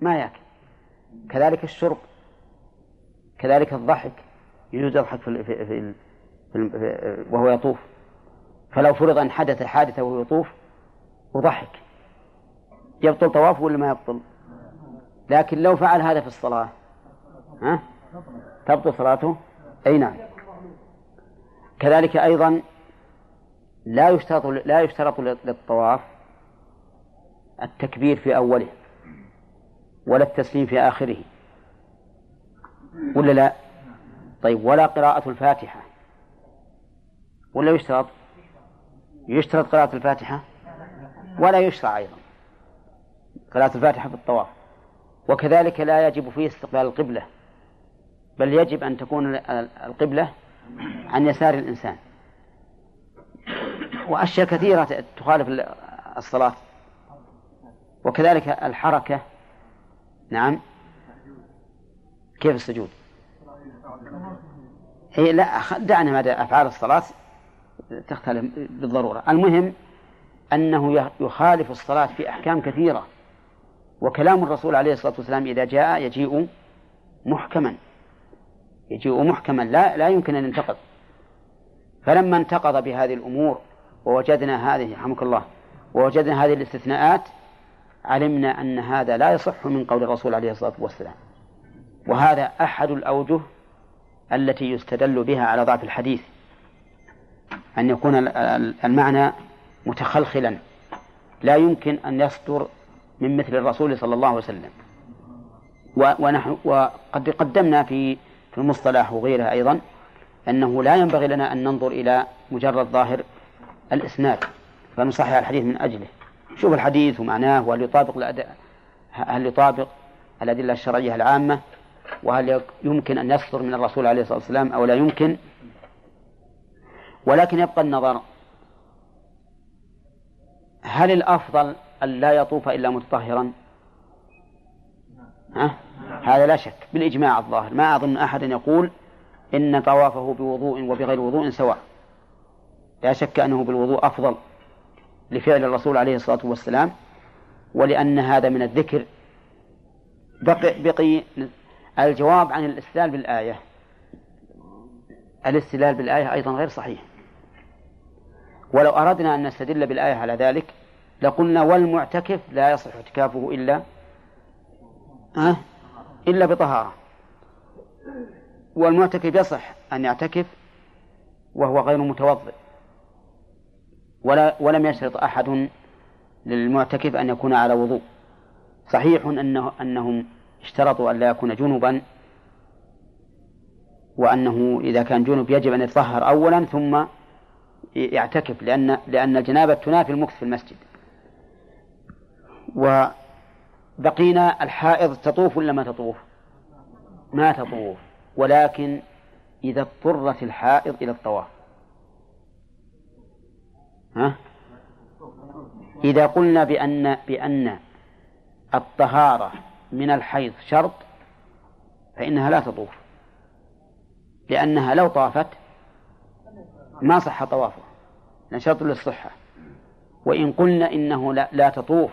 ما يأكل. كذلك الشرب. كذلك الضحك. يجوز يضحك في, في, في, في وهو يطوف. فلو فرض أن حدث حادثة وهو يطوف وضحك. يبطل طوافه ولا ما يبطل؟ لكن لو فعل هذا في الصلاة ها؟ تبطل صلاته؟ أي نعم. كذلك أيضا لا يشترط لا يشترط للطواف التكبير في أوله. ولا التسليم في آخره. ولا لا؟ طيب ولا قراءة الفاتحة. ولا يشترط؟ يشترط قراءة الفاتحة؟ ولا يشرع أيضا. قراءة الفاتحة في الطواف. وكذلك لا يجب فيه استقبال القبلة. بل يجب أن تكون القبلة عن يسار الإنسان. وأشياء كثيرة تخالف الصلاة. وكذلك الحركة. نعم. كيف السجود؟ هي لا دعنا مدى أفعال الصلاة تختلف بالضرورة. المهم أنه يخالف الصلاة في أحكام كثيرة وكلام الرسول عليه الصلاة والسلام إذا جاء يجيء محكما. يجيء محكما لا لا يمكن أن ينتقض. فلما انتقض بهذه الأمور ووجدنا هذه رحمك الله ووجدنا هذه الاستثناءات علمنا أن هذا لا يصح من قول الرسول عليه الصلاة والسلام. وهذا أحد الأوجه التي يستدل بها على ضعف الحديث. أن يكون المعنى متخلخلا. لا يمكن أن يصدر من مثل الرسول صلى الله عليه وسلم. ونحن وقد قدمنا في في المصطلح وغيرها أيضا أنه لا ينبغي لنا أن ننظر إلى مجرد ظاهر الإسناد. فنصحح الحديث من أجله. شوف الحديث ومعناه وهل يطابق هل يطابق الأدلة الشرعية العامة؟ وهل يمكن أن يصدر من الرسول عليه الصلاة والسلام أو لا يمكن؟ ولكن يبقى النظر. هل الأفضل أن لا يطوف إلا متطهرا؟ ها؟ هذا لا شك. بالإجماع الظاهر. ما أظن أحد يقول إن طوافه بوضوء وبغير وضوء سواء. لا شك أنه بالوضوء أفضل. لفعل الرسول عليه الصلاة والسلام ولأن هذا من الذكر. بقي, بقي الجواب عن الاستدلال بالآية. الاستدلال بالآية أيضا غير صحيح. ولو أردنا أن نستدل بالآية على ذلك لقلنا والمعتكف لا يصح اعتكافه إلا أه؟ إلا بطهارة. والمعتكف يصح أن يعتكف وهو غير متوضئ. ولا ولم يشرط أحد للمعتكف أن يكون على وضوء. صحيح أنه أنهم اشترطوا أن لا يكون جنبا وأنه إذا كان جنب يجب أن يتطهر أولا ثم يعتكف لأن لأن الجنابة تنافي المكث في المسجد. وبقينا الحائض تطوف ولا ما تطوف؟ ما تطوف. ولكن إذا اضطرت الحائض إلى الطواف. ها؟ إذا قلنا بأن بأن الطهارة من الحيض شرط فإنها لا تطوف لأنها لو طافت ما صح طوافها لأن شرط للصحة وإن قلنا إنه لا, لا تطوف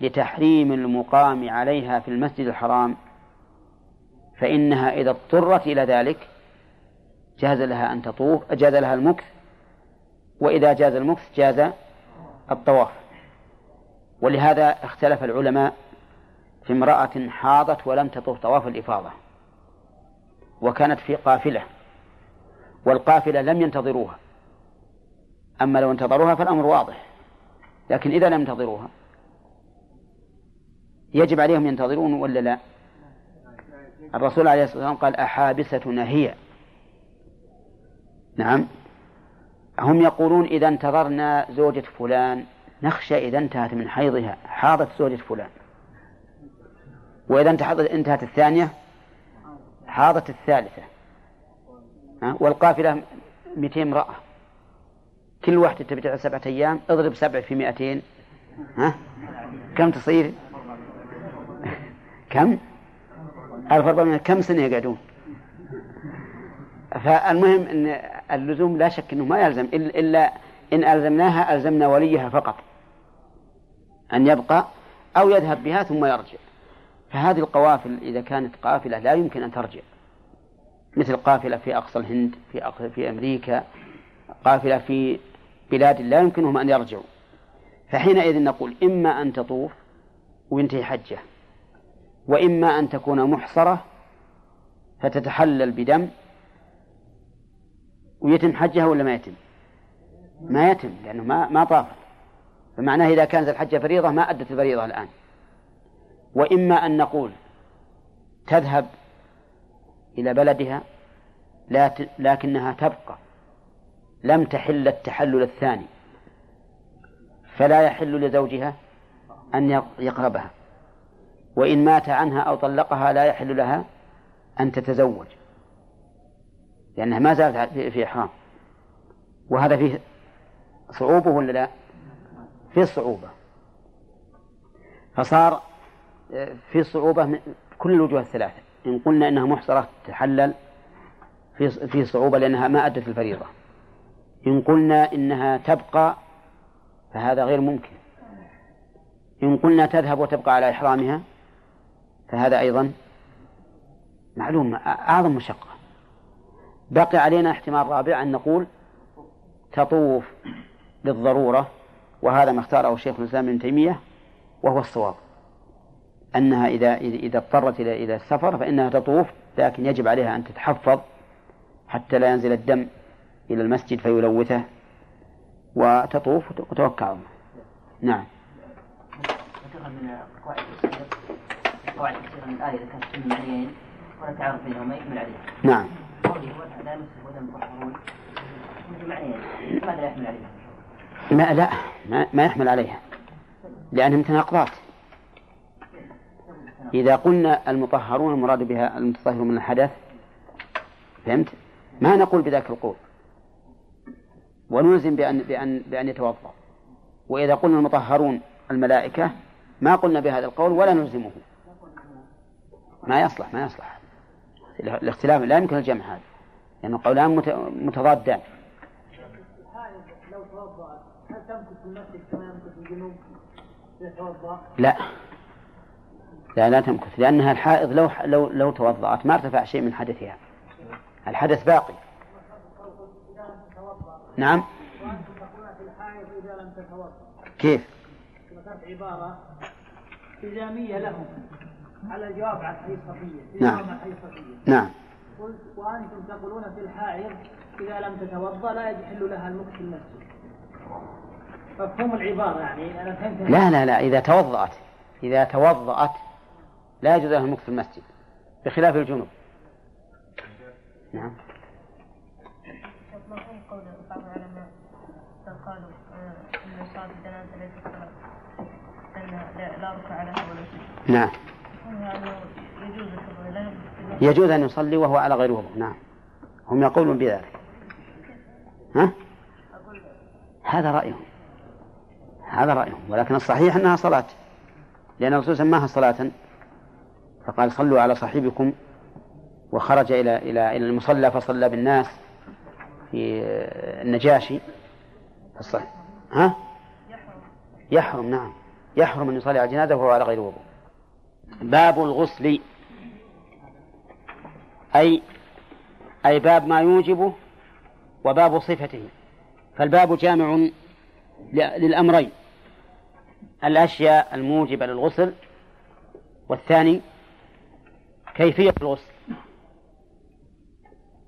لتحريم المقام عليها في المسجد الحرام فإنها إذا اضطرت إلى ذلك جاز لها أن تطوف جاز لها المكث وإذا جاز المكث جاز الطواف. ولهذا اختلف العلماء في امرأة حاضت ولم تطوف طواف الإفاضة وكانت في قافلة والقافلة لم ينتظروها. أما لو انتظروها فالأمر واضح لكن إذا لم ينتظروها يجب عليهم ينتظرون ولا لا؟ الرسول عليه الصلاة والسلام قال أحابستنا هي. نعم. هم يقولون إذا انتظرنا زوجة فلان نخشى إذا انتهت من حيضها حاضت زوجة فلان. وإذا انتهت الثانية حاضت الثالثة. والقافلة 200 امرأة. كل واحدة تبي سبعة أيام اضرب سبع في مئتين. ها؟ كم تصير؟ كم؟ ألف أربعمائة كم سنة يقعدون؟ فالمهم أن اللزوم لا شك أنه ما يلزم إلا إن ألزمناها ألزمنا وليها فقط. أن يبقى أو يذهب بها ثم يرجع. فهذه القوافل إذا كانت قافلة لا يمكن أن ترجع. مثل قافلة في أقصى الهند في أقصى في أمريكا قافلة في بلاد لا يمكنهم أن يرجعوا. فحينئذ نقول إما أن تطوف وينتهي حجة وإما أن تكون محصرة فتتحلل بدم ويتم حجها ولا ما يتم؟ ما يتم لأنه ما ما طافت. فمعناه إذا كانت الحجة فريضة ما أدت الفريضة الآن. وإما أن نقول تذهب إلى بلدها لكنها تبقى لم تحل التحلل الثاني. فلا يحل لزوجها أن يقربها. وإن مات عنها أو طلقها لا يحل لها أن تتزوج. لأنها ما زالت في إحرام. وهذا فيه صعوبة ولا لا؟ فيه صعوبة. فصار في صعوبة من كل الوجوه الثلاثة. إن قلنا إنها محصرة تحلل في صعوبة لأنها ما أدت الفريضة. إن قلنا إنها تبقى فهذا غير ممكن. إن قلنا تذهب وتبقى على إحرامها فهذا أيضا معلوم أعظم مشقة. بقي علينا احتمال رابع أن نقول تطوف للضرورة وهذا ما اختاره شيخ الإسلام ابن تيمية وهو الصواب. أنها إذا إذا اضطرت إلى إلى السفر فإنها تطوف لكن يجب عليها أن تتحفظ حتى لا ينزل الدم إلى المسجد فيلوثه وتطوف وتوكل على الله. نعم. من قواعد كثيرة من الآية إذا كانت معنيين ولا تعارض بينهما يكمل عليه نعم. ما لا ما, ما يحمل عليها لأنهم تناقضات. إذا قلنا المطهرون المراد بها المتطهر من الحدث فهمت؟ ما نقول بذاك القول. ونلزم بأن بأن بأن يتوضأ وإذا قلنا المطهرون الملائكة ما قلنا بهذا القول ولا نلزمه. ما يصلح ما يصلح. الاختلاف لا يمكن الجمع هذا لأن يعني قولان متضادان. لو توضأت هل تمكث المسجد كما يمكث الجنوب لا. لا لا تمكث لأنها الحائض لو لو لو توضأت ما ارتفع شيء من حدثها. الحدث باقي. نعم. كيف؟ عبارة إلزامية لهم. على الجواب عن حديث صفية. نعم. نعم. قلت وأنتم تقولون في الحائض إذا لم تتوضأ لا يحل لها المكث في المسجد. مفهوم العبارة يعني. أنا فهمت. لا لا لا. إذا توضأت إذا توضأت لا يجوز لها المكث في المسجد بخلاف الجنوب. نعم. مفهوم قول بعض العلماء قالوا أن صلاة الجنازة ليست صلاة أن لا ركع لها ولا شيء. نعم. يجوز أن يصلي وهو على غير وضوء. نعم. هم يقولون بذلك. ها؟ هذا رأيهم. هذا رأيهم. ولكن الصحيح أنها صلاة. لأن الرسول سماها صلاة. فقال صلوا على صاحبكم وخرج إلى إلى إلى المصلى فصلى بالناس في النجاشي. الصحيح ها؟ يحرم. نعم. يحرم أن يصلي على الجنازة وهو على غير وضوء. باب الغسل. أي أي باب ما يوجبه وباب صفته. فالباب جامع للأمرين. الأشياء الموجبة للغسل والثاني كيفية الغسل.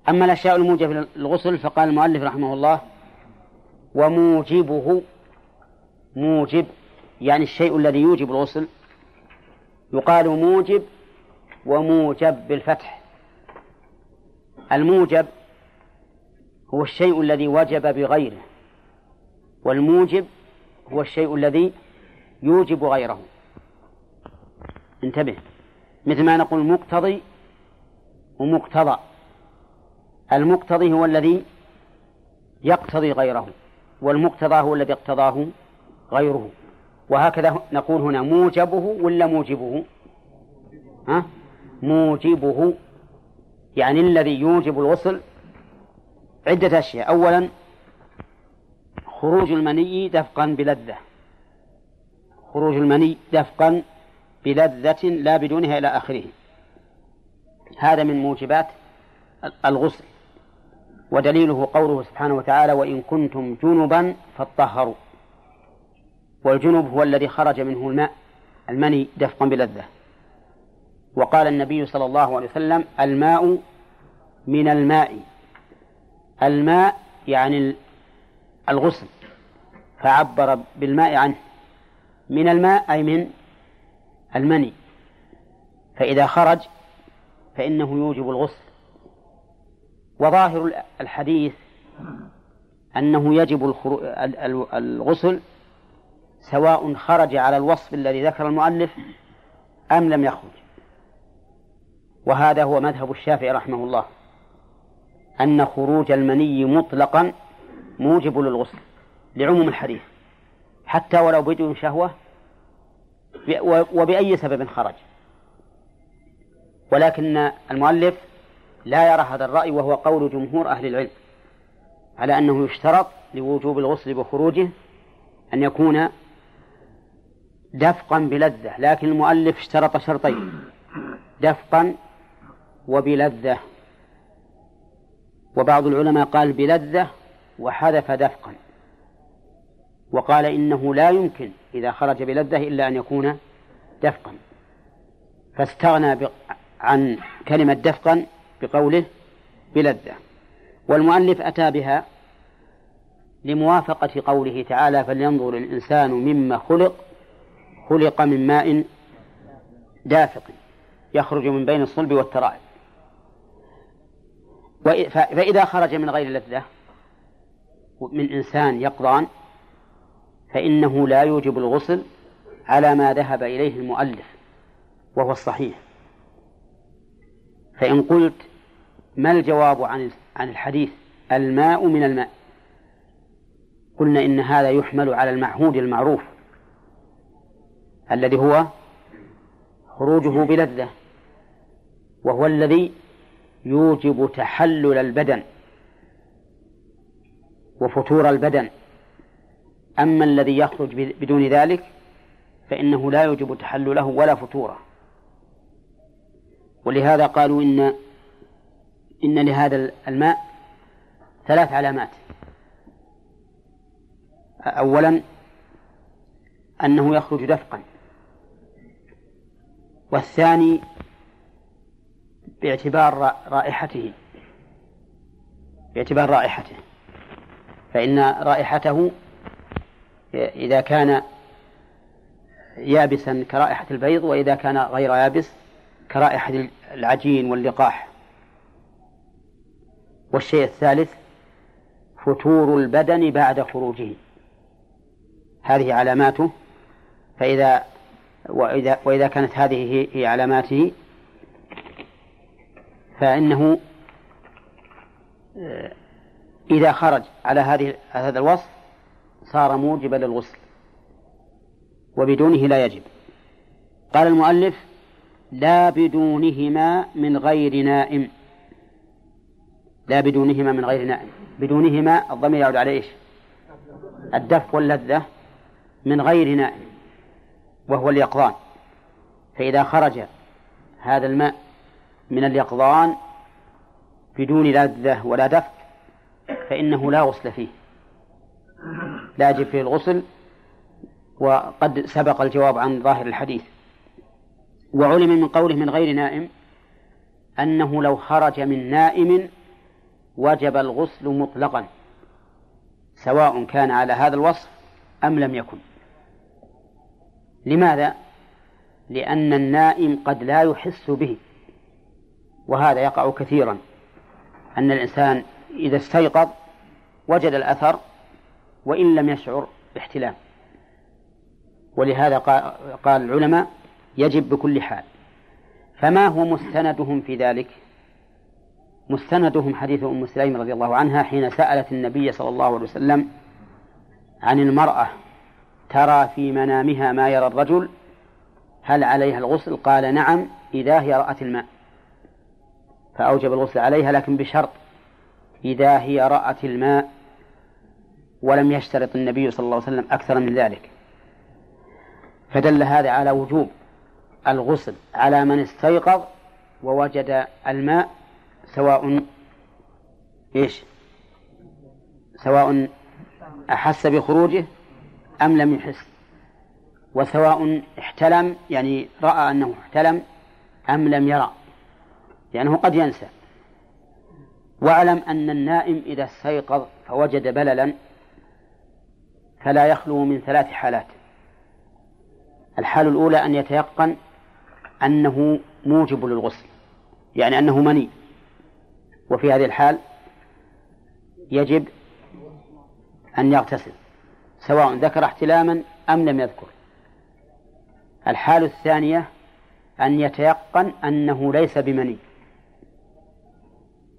أما الأشياء الموجبة للغسل فقال المؤلف رحمه الله وموجبه موجب يعني الشيء الذي يوجب الغسل. يقال موجب وموجب بالفتح. الموجب هو الشيء الذي وجب بغيره والموجب هو الشيء الذي يوجب غيره. انتبه مثل ما نقول مقتضي ومقتضى. المقتضي هو الذي يقتضي غيره والمقتضى هو الذي اقتضاه غيره. وهكذا نقول هنا موجبه ولا موجبه؟ ها؟ موجبه. يعني الذي يوجب الغسل عدة أشياء. أولا خروج المني دفقا بلذة. خروج المني دفقا بلذة لا بدونها إلى آخره. هذا من موجبات الغسل. ودليله قوله سبحانه وتعالى وإن كنتم جنبا فاطهروا. والجنب هو الذي خرج منه الماء المني دفقا بلذة. وقال النبي صلى الله عليه وسلم الماء من الماء. الماء يعني الغسل. فعبر بالماء عنه. من الماء أي من المني. فإذا خرج فإنه يوجب الغسل. وظاهر الحديث أنه يجب الغسل سواء خرج على الوصف الذي ذكر المؤلف أم لم يخرج. وهذا هو مذهب الشافعي رحمه الله أن خروج المني مطلقا موجب للغسل لعموم الحديث حتى ولو بدون شهوة وبأي سبب خرج. ولكن المؤلف لا يرى هذا الرأي وهو قول جمهور أهل العلم على أنه يشترط لوجوب الغسل بخروجه أن يكون دفقا بلذة لكن المؤلف اشترط شرطين دفقا وبلذة. وبعض العلماء قال بلذة وحذف دفقا. وقال إنه لا يمكن إذا خرج بلذة إلا أن يكون دفقا. فاستغنى عن كلمة دفقا بقوله بلذة. والمؤلف أتى بها لموافقة قوله تعالى فلينظر الإنسان مما خلق خلق من ماء دافق يخرج من بين الصلب والترائب. فإذا خرج من غير لذة من إنسان يقظان فإنه لا يوجب الغسل على ما ذهب إليه المؤلف وهو الصحيح. فإن قلت ما الجواب عن عن الحديث؟ الماء من الماء. قلنا إن هذا يحمل على المعهود المعروف الذي هو خروجه بلذة وهو الذي يوجب تحلل البدن وفتور البدن. أما الذي يخرج بدون ذلك فإنه لا يوجب تحلله ولا فتوره ولهذا قالوا إن إن لهذا الماء ثلاث علامات. أولا أنه يخرج دفقا. والثاني باعتبار رائحته. باعتبار رائحته. فإن رائحته إذا كان يابسا كرائحة البيض وإذا كان غير يابس كرائحة العجين واللقاح. والشيء الثالث فتور البدن بعد خروجه. هذه علاماته. فإذا وإذا وإذا كانت هذه هي علاماته فإنه إذا خرج على هذه هذا الوصف صار موجبا للغسل وبدونه لا يجب. قال المؤلف لا بدونهما من غير نائم. لا بدونهما من غير نائم. بدونهما الضمير يعود على إيش؟ الدف واللذة من غير نائم وهو اليقظان. فإذا خرج هذا الماء من اليقظان بدون لذة ولا دفء فإنه لا غسل فيه لا يجب فيه الغسل وقد سبق الجواب عن ظاهر الحديث. وعلم من قوله من غير نائم أنه لو خرج من نائم وجب الغسل مطلقا سواء كان على هذا الوصف أم لم يكن. لماذا؟ لأن النائم قد لا يحس به. وهذا يقع كثيرا. أن الإنسان إذا استيقظ وجد الأثر وإن لم يشعر باحتلام. ولهذا قال العلماء يجب بكل حال. فما هو مستندهم في ذلك؟ مستندهم حديث أم سليم رضي الله عنها حين سألت النبي صلى الله عليه وسلم عن المرأة ترى في منامها ما يرى الرجل هل عليها الغسل؟ قال نعم إذا هي رأت الماء. فأوجب الغسل عليها لكن بشرط. إذا هي رأت الماء ولم يشترط النبي صلى الله عليه وسلم أكثر من ذلك. فدل هذا على وجوب الغسل على من استيقظ ووجد الماء سواء إيش؟ سواء أحس بخروجه أم لم يحس. وسواء احتلم يعني رأى أنه احتلم أم لم يرى. لأنه قد ينسى. واعلم أن النائم إذا استيقظ فوجد بللا فلا يخلو من ثلاث حالات. الحال الأولى أن يتيقن أنه موجب للغسل يعني أنه مني. وفي هذه الحال يجب أن يغتسل سواء ذكر احتلاما أم لم يذكر. الحال الثانية أن يتيقن أنه ليس بمني.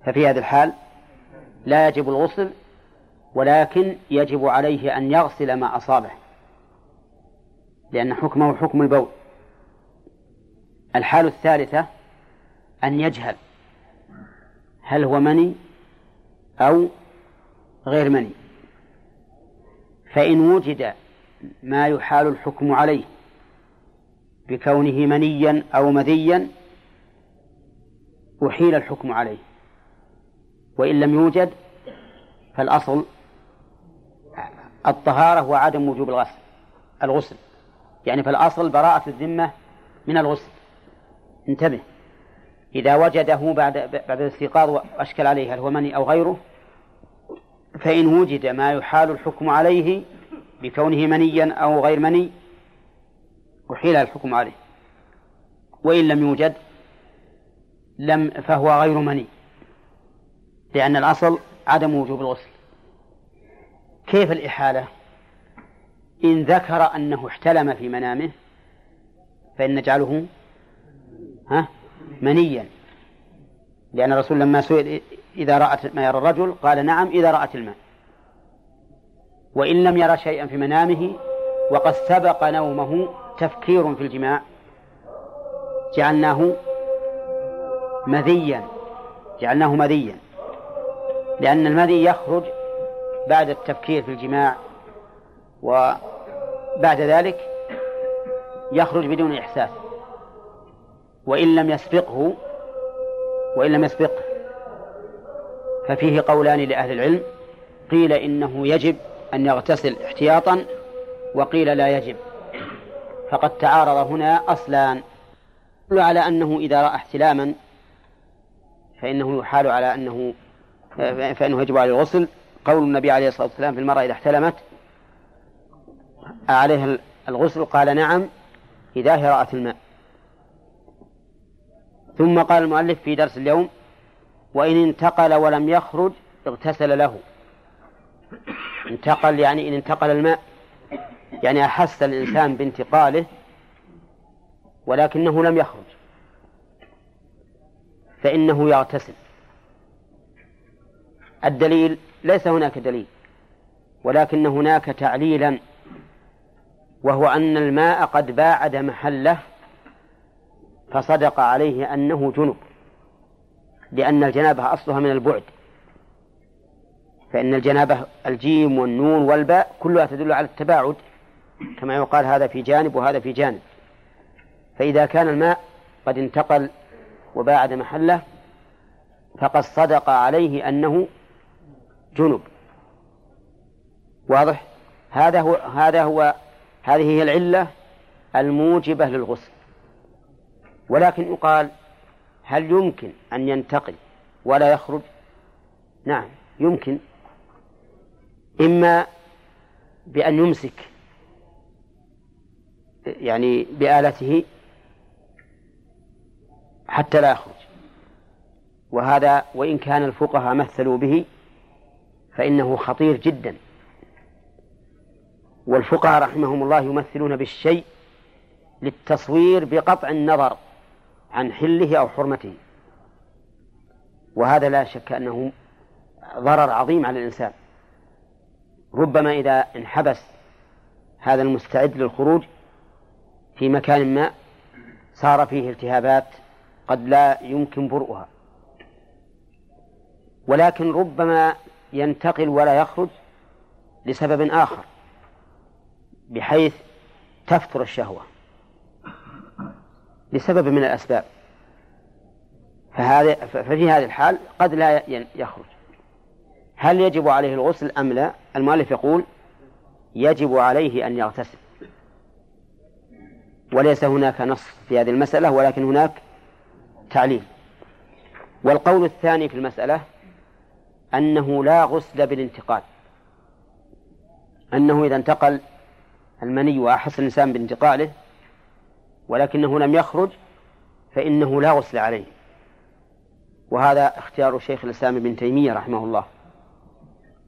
ففي هذه الحال لا يجب الغسل ولكن يجب عليه أن يغسل ما أصابه لأن حكمه حكم البول. الحال الثالثة أن يجهل هل هو مني أو غير مني. فإن وجد ما يحال الحكم عليه بكونه منيا أو مذيا أحيل الحكم عليه. وإن لم يوجد فالأصل الطهارة وعدم وجوب الغسل الغسل. يعني فالأصل براءة الذمة من الغسل. انتبه. إذا وجده بعد بعد الاستيقاظ وأشكل عليه هل هو مني أو غيره فإن وجد ما يحال الحكم عليه بكونه منيا أو غير مني أحيل الحكم عليه. وإن لم يوجد لم فهو غير مني. لأن الأصل عدم وجوب الغسل. كيف الإحالة؟ إن ذكر أنه احتلم في منامه فإن نجعله ها منيا. لأن الرسول لما سئل إذا رأت ما يرى الرجل قال نعم إذا رأت الماء. وإن لم يرى شيئا في منامه وقد سبق نومه تفكير في الجماع جعلناه مذيا جعلناه مذيا. لأن المذي يخرج بعد التفكير في الجماع وبعد ذلك يخرج بدون إحساس. وإن لم يسبقه وإن لم يسبقه ففيه قولان لأهل العلم. قيل إنه يجب أن يغتسل احتياطا وقيل لا يجب. فقد تعارض هنا أصلان. على أنه إذا رأى احتلاما فإنه يحال على أنه فإنه يجب عليه الغسل. قول النبي عليه الصلاة والسلام في المرأة إذا احتلمت عليها الغسل قال نعم إذا هي رأت الماء. ثم قال المؤلف في درس اليوم وإن انتقل ولم يخرج اغتسل له. انتقل يعني إن انتقل الماء يعني أحس الإنسان بانتقاله ولكنه لم يخرج فإنه يغتسل. الدليل ليس هناك دليل ولكن هناك تعليلا وهو أن الماء قد باعد محله فصدق عليه أنه جنب لأن الجنابة أصلها من البعد فإن الجنابة الجيم والنون والباء كلها تدل على التباعد كما يقال هذا في جانب وهذا في جانب. فإذا كان الماء قد انتقل وباعد محله فقد صدق عليه أنه جنب. واضح؟ هذا هو هذا هو هذه هي العلة الموجبة للغسل. ولكن يقال هل يمكن أن ينتقل ولا يخرج؟ نعم يمكن. إما بأن يمسك يعني بآلته حتى لا يخرج. وهذا وإن كان الفقهاء مثلوا به فإنه خطير جدا. والفقهاء رحمهم الله يمثلون بالشيء للتصوير بقطع النظر عن حله أو حرمته. وهذا لا شك أنه ضرر عظيم على الإنسان. ربما إذا انحبس هذا المستعد للخروج في مكان ما صار فيه التهابات قد لا يمكن برؤها. ولكن ربما ينتقل ولا يخرج لسبب آخر بحيث تفتر الشهوة لسبب من الأسباب. فهذا ففي هذه الحال قد لا يخرج. هل يجب عليه الغسل أم لا؟ المؤلف يقول يجب عليه أن يغتسل. وليس هناك نص في هذه المسألة ولكن هناك تعليل. والقول الثاني في المسألة أنه لا غسل بالانتقال. أنه إذا انتقل المني وأحس الإنسان بانتقاله ولكنه لم يخرج فإنه لا غسل عليه. وهذا اختيار شيخ الإسلام ابن تيمية رحمه الله.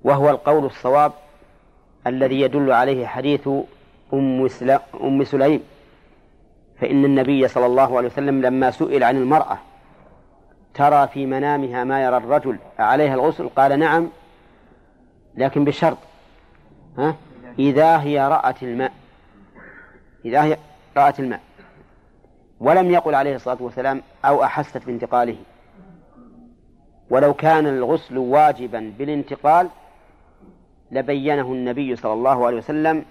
وهو القول الصواب الذي يدل عليه حديث أم, أم سليم. فإن النبي صلى الله عليه وسلم لما سئل عن المرأة ترى في منامها ما يرى الرجل عليها الغسل؟ قال نعم لكن بشرط ها؟ إذا هي رأت الماء. إذا هي رأت الماء. ولم يقل عليه الصلاة والسلام أو أحست بانتقاله. ولو كان الغسل واجبا بالانتقال لبينه النبي صلى الله عليه وسلم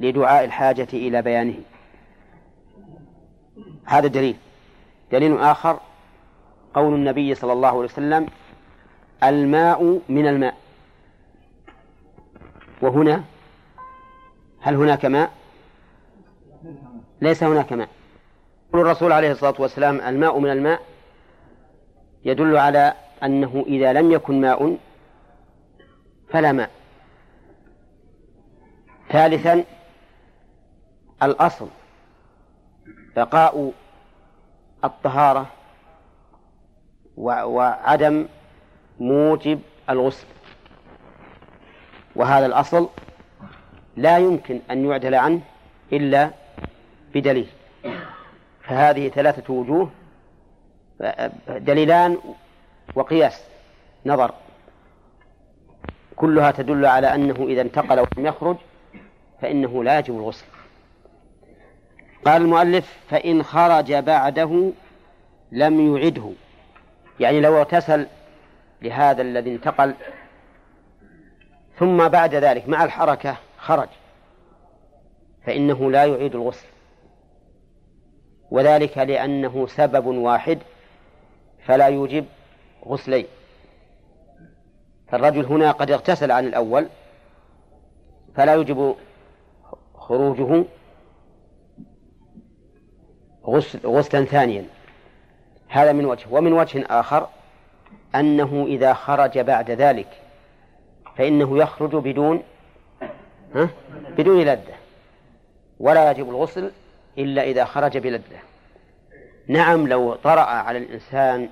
لدعاء الحاجة إلى بيانه. هذا دليل دليل آخر قول النبي صلى الله عليه وسلم الماء من الماء. وهنا هل هناك ماء؟ ليس هناك ماء. يقول الرسول عليه الصلاة والسلام الماء من الماء يدل على أنه إذا لم يكن ماء فلا ماء. ثالثا الأصل بقاء الطهارة وعدم موجب الغسل. وهذا الأصل لا يمكن أن يعدل عنه إلا بدليل. فهذه ثلاثة وجوه دليلان وقياس نظر. كلها تدل على أنه إذا انتقل ولم يخرج فإنه لا يجب الغسل. قال المؤلف فإن خرج بعده لم يعده. يعني لو اغتسل لهذا الذي انتقل ثم بعد ذلك مع الحركة خرج فإنه لا يعيد الغسل. وذلك لأنه سبب واحد فلا يوجب غسلين. فالرجل هنا قد اغتسل عن الأول فلا يوجب خروجه غسل غسلا ثانيا. هذا من وجه. ومن وجه آخر أنه إذا خرج بعد ذلك فإنه يخرج بدون ها؟ بدون لذة ولا يجب الغسل إلا إذا خرج بلذة نعم لو طرأ على الإنسان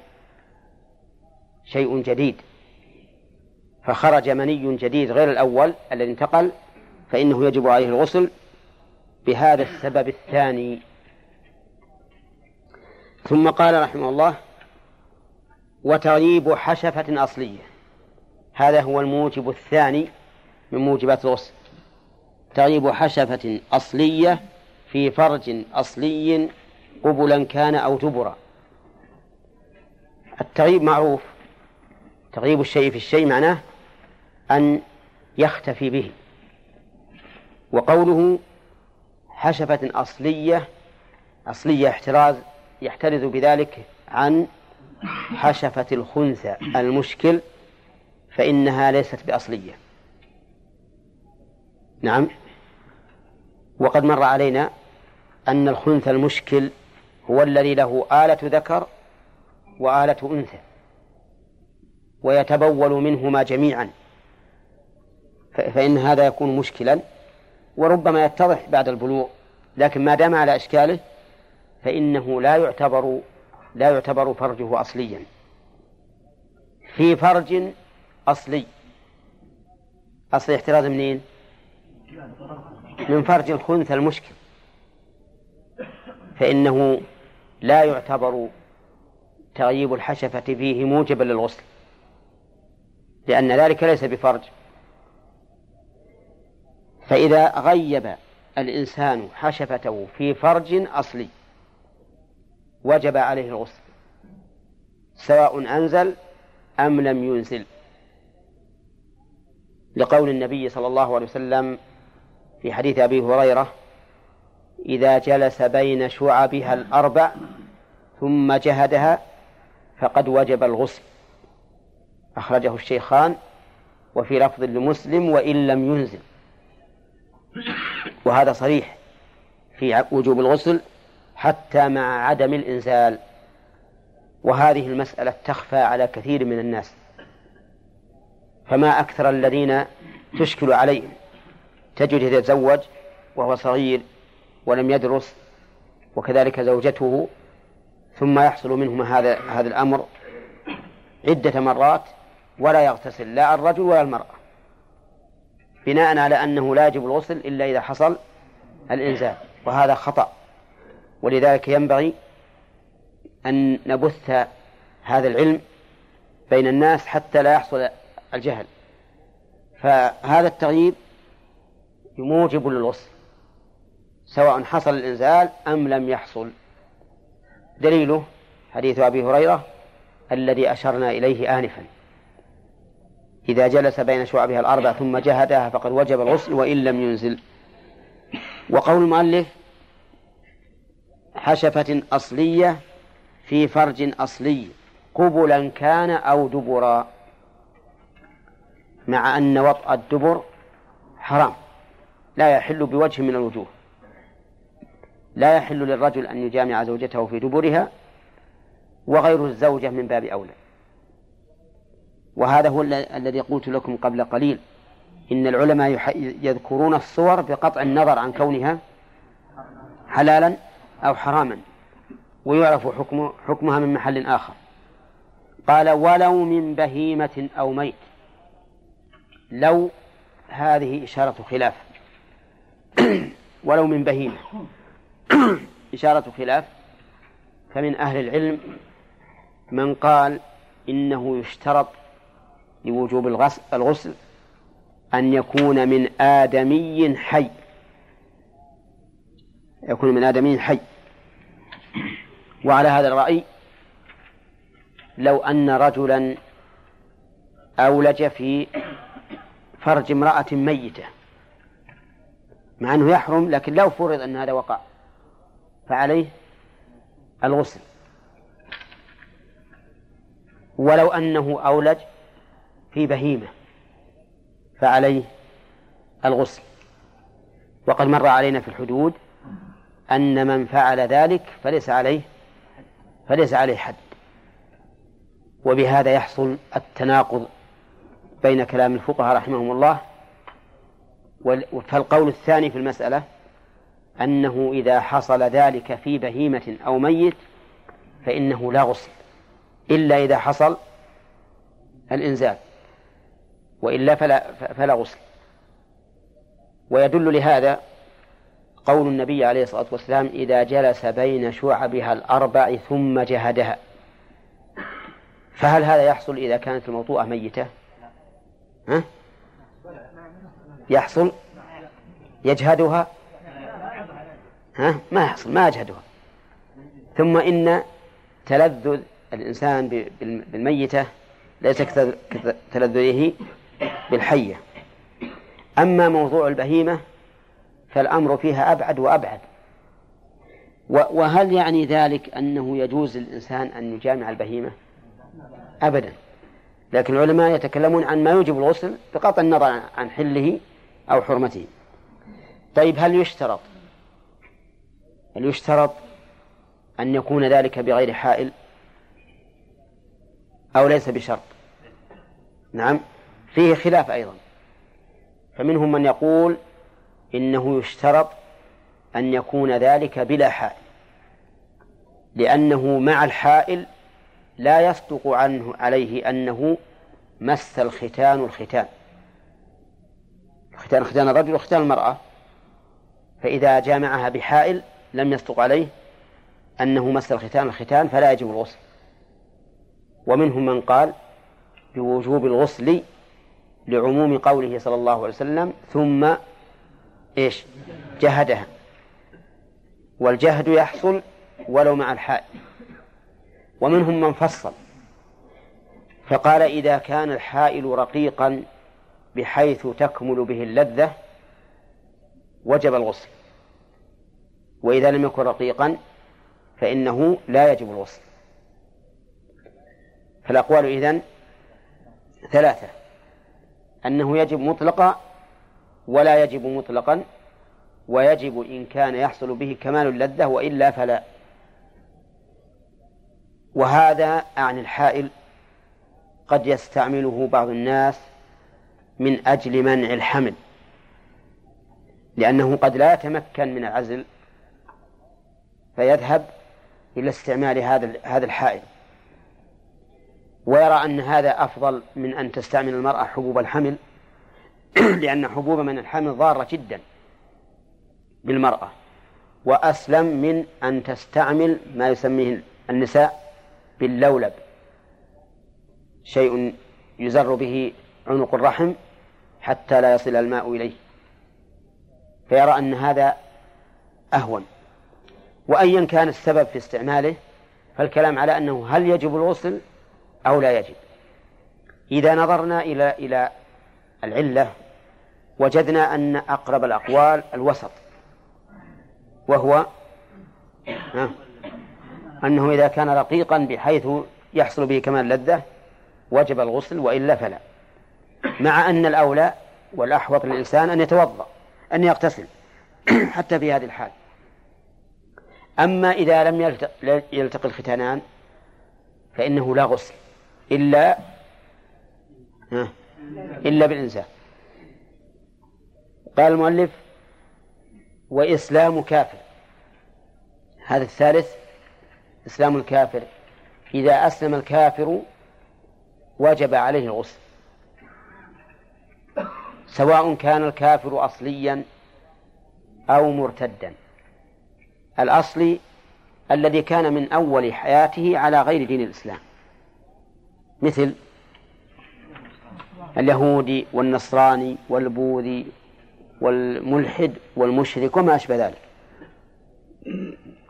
شيء جديد فخرج مني جديد غير الأول الذي انتقل فإنه يجب عليه الغسل بهذا السبب الثاني. ثم قال رحمه الله وتغييب حشفة أصلية. هذا هو الموجب الثاني من موجبات الغسل. تغييب حشفة أصلية في فرج أصلي قبلا كان أو دبرا. التغييب معروف. تغييب الشيء في الشيء معناه أن يختفي به. وقوله حشفة أصلية أصلية احتراز يحترز بذلك عن حشفة الخنثى المشكل فإنها ليست بأصلية. نعم. وقد مر علينا أن الخنثى المشكل هو الذي له آلة ذكر وآلة أنثى ويتبول منهما جميعا. فإن هذا يكون مشكلا وربما يتضح بعد البلوغ لكن ما دام على إشكاله فإنه لا يعتبر لا يعتبر فرجه أصليا. في فرج أصلي. أصلي احتراز منين؟ من فرج الخنثى المشكل. فإنه لا يعتبر تغييب الحشفة فيه موجبا للغسل. لأن ذلك ليس بفرج. فإذا غيب الإنسان حشفته في فرج أصلي وجب عليه الغسل. سواء أنزل أم لم ينزل. لقول النبي صلى الله عليه وسلم في حديث أبي هريرة إذا جلس بين شعبها الأربع ثم جهدها فقد وجب الغسل. أخرجه الشيخان وفي لفظ لمسلم وإن لم ينزل. وهذا صريح في وجوب الغسل حتى مع عدم الإنزال. وهذه المسألة تخفى على كثير من الناس. فما أكثر الذين تشكل عليهم. تجد يتزوج وهو صغير ولم يدرس وكذلك زوجته ثم يحصل منهما هذا هذا الأمر عدة مرات ولا يغتسل لا الرجل ولا المرأة. بناء على أنه لا يجب الغسل إلا إذا حصل الإنزال. وهذا خطأ. ولذلك ينبغي أن نبث هذا العلم بين الناس حتى لا يحصل الجهل. فهذا التغييب موجب للغسل سواء حصل الإنزال أم لم يحصل. دليله حديث أبي هريرة الذي أشرنا إليه آنفا. إذا جلس بين شعبها الأربع ثم جهدها فقد وجب الغسل وإن لم ينزل. وقول المؤلف حشفة أصلية في فرج أصلي قبلا كان أو دبرا مع أن وطأ الدبر حرام لا يحل بوجه من الوجوه. لا يحل للرجل أن يجامع زوجته في دبرها وغير الزوجة من باب أولى. وهذا هو الذي قلت لكم قبل قليل إن العلماء يذكرون الصور بقطع النظر عن كونها حلالا أو حراما ويعرف حكم حكمها من محل آخر. قال ولو من بهيمة أو ميت. لو هذه إشارة خلاف. ولو من بهيمة. إشارة خلاف. فمن أهل العلم من قال إنه يشترط لوجوب الغسل أن يكون من آدمي حي. يكون من آدمي حي. وعلى هذا الرأي لو أن رجلا أولج في فرج امرأة ميتة مع أنه يحرم لكن لو فرض أن هذا وقع فعليه الغسل. ولو أنه أولج في بهيمة فعليه الغسل. وقد مر علينا في الحدود أن من فعل ذلك فليس عليه فليس عليه حد. وبهذا يحصل التناقض بين كلام الفقهاء رحمهم الله. فالقول الثاني في المسألة أنه إذا حصل ذلك في بهيمة أو ميت فإنه لا غسل إلا إذا حصل الإنزال وإلا فلا فلا غسل ويدل لهذا قول النبي عليه الصلاة والسلام إذا جلس بين شعبها الأربع ثم جهدها. فهل هذا يحصل إذا كانت الموطوءة ميتة؟ ها؟ يحصل؟ يجهدها؟ ها؟ ما يحصل ما يجهدها. ثم إن تلذذ الإنسان بالميتة ليس كتلذذه بالحية. أما موضوع البهيمة فالأمر فيها أبعد وأبعد. وهل يعني ذلك أنه يجوز للإنسان أن يجامع البهيمة؟ أبدا. لكن العلماء يتكلمون عن ما يوجب الغسل بقطع النظر عن حله أو حرمته. طيب هل يشترط؟ هل يشترط أن يكون ذلك بغير حائل؟ أو ليس بشرط؟ نعم فيه خلاف أيضا. فمنهم من يقول إنه يشترط أن يكون ذلك بلا حائل لأنه مع الحائل لا يصدق عنه عليه أنه مس الختان الختان. ختان ختان الرجل وختان المرأة. فإذا جامعها بحائل لم يصدق عليه أنه مس الختان الختان فلا يجب الغسل. ومنهم من قال بوجوب الغسل لعموم قوله صلى الله عليه وسلم ثم إيش؟ جهدها. والجهد يحصل ولو مع الحائل. ومنهم من فصل. فقال إذا كان الحائل رقيقا بحيث تكمل به اللذة وجب الغسل. وإذا لم يكن رقيقا فإنه لا يجب الغسل. فالأقوال إذن ثلاثة. أنه يجب مطلقا ولا يجب مطلقا ويجب إن كان يحصل به كمال اللذة وإلا فلا. وهذا عن الحائل قد يستعمله بعض الناس من أجل منع الحمل لأنه قد لا يتمكن من العزل فيذهب إلى استعمال هذا هذا الحائل. ويرى أن هذا أفضل من أن تستعمل المرأة حبوب الحمل لأن حبوب من الحمل ضارة جدا بالمرأة. وأسلم من أن تستعمل ما يسميه النساء باللولب. شيء يزر به عنق الرحم حتى لا يصل الماء إليه. فيرى أن هذا أهون. وأيا كان السبب في استعماله فالكلام على أنه هل يجب الغسل أو لا يجب. إذا نظرنا إلى إلى العلة وجدنا أن أقرب الأقوال الوسط وهو أنه إذا كان رقيقا بحيث يحصل به كمال اللذة وجب الغسل وإلا فلا. مع أن الأولى والأحوط للإنسان أن يتوضأ أن يغتسل حتى في هذه الحال. أما إذا لم يلتقي الختانان فإنه لا غسل إلا إلا بالإنزال قال المؤلف وإسلام كافر. هذا الثالث إسلام الكافر. إذا أسلم الكافر وجب عليه الغسل. سواء كان الكافر أصليا أو مرتدا. الأصلي الذي كان من أول حياته على غير دين الإسلام. مثل اليهودي والنصراني والبوذي والملحد والمشرك وما أشبه ذلك.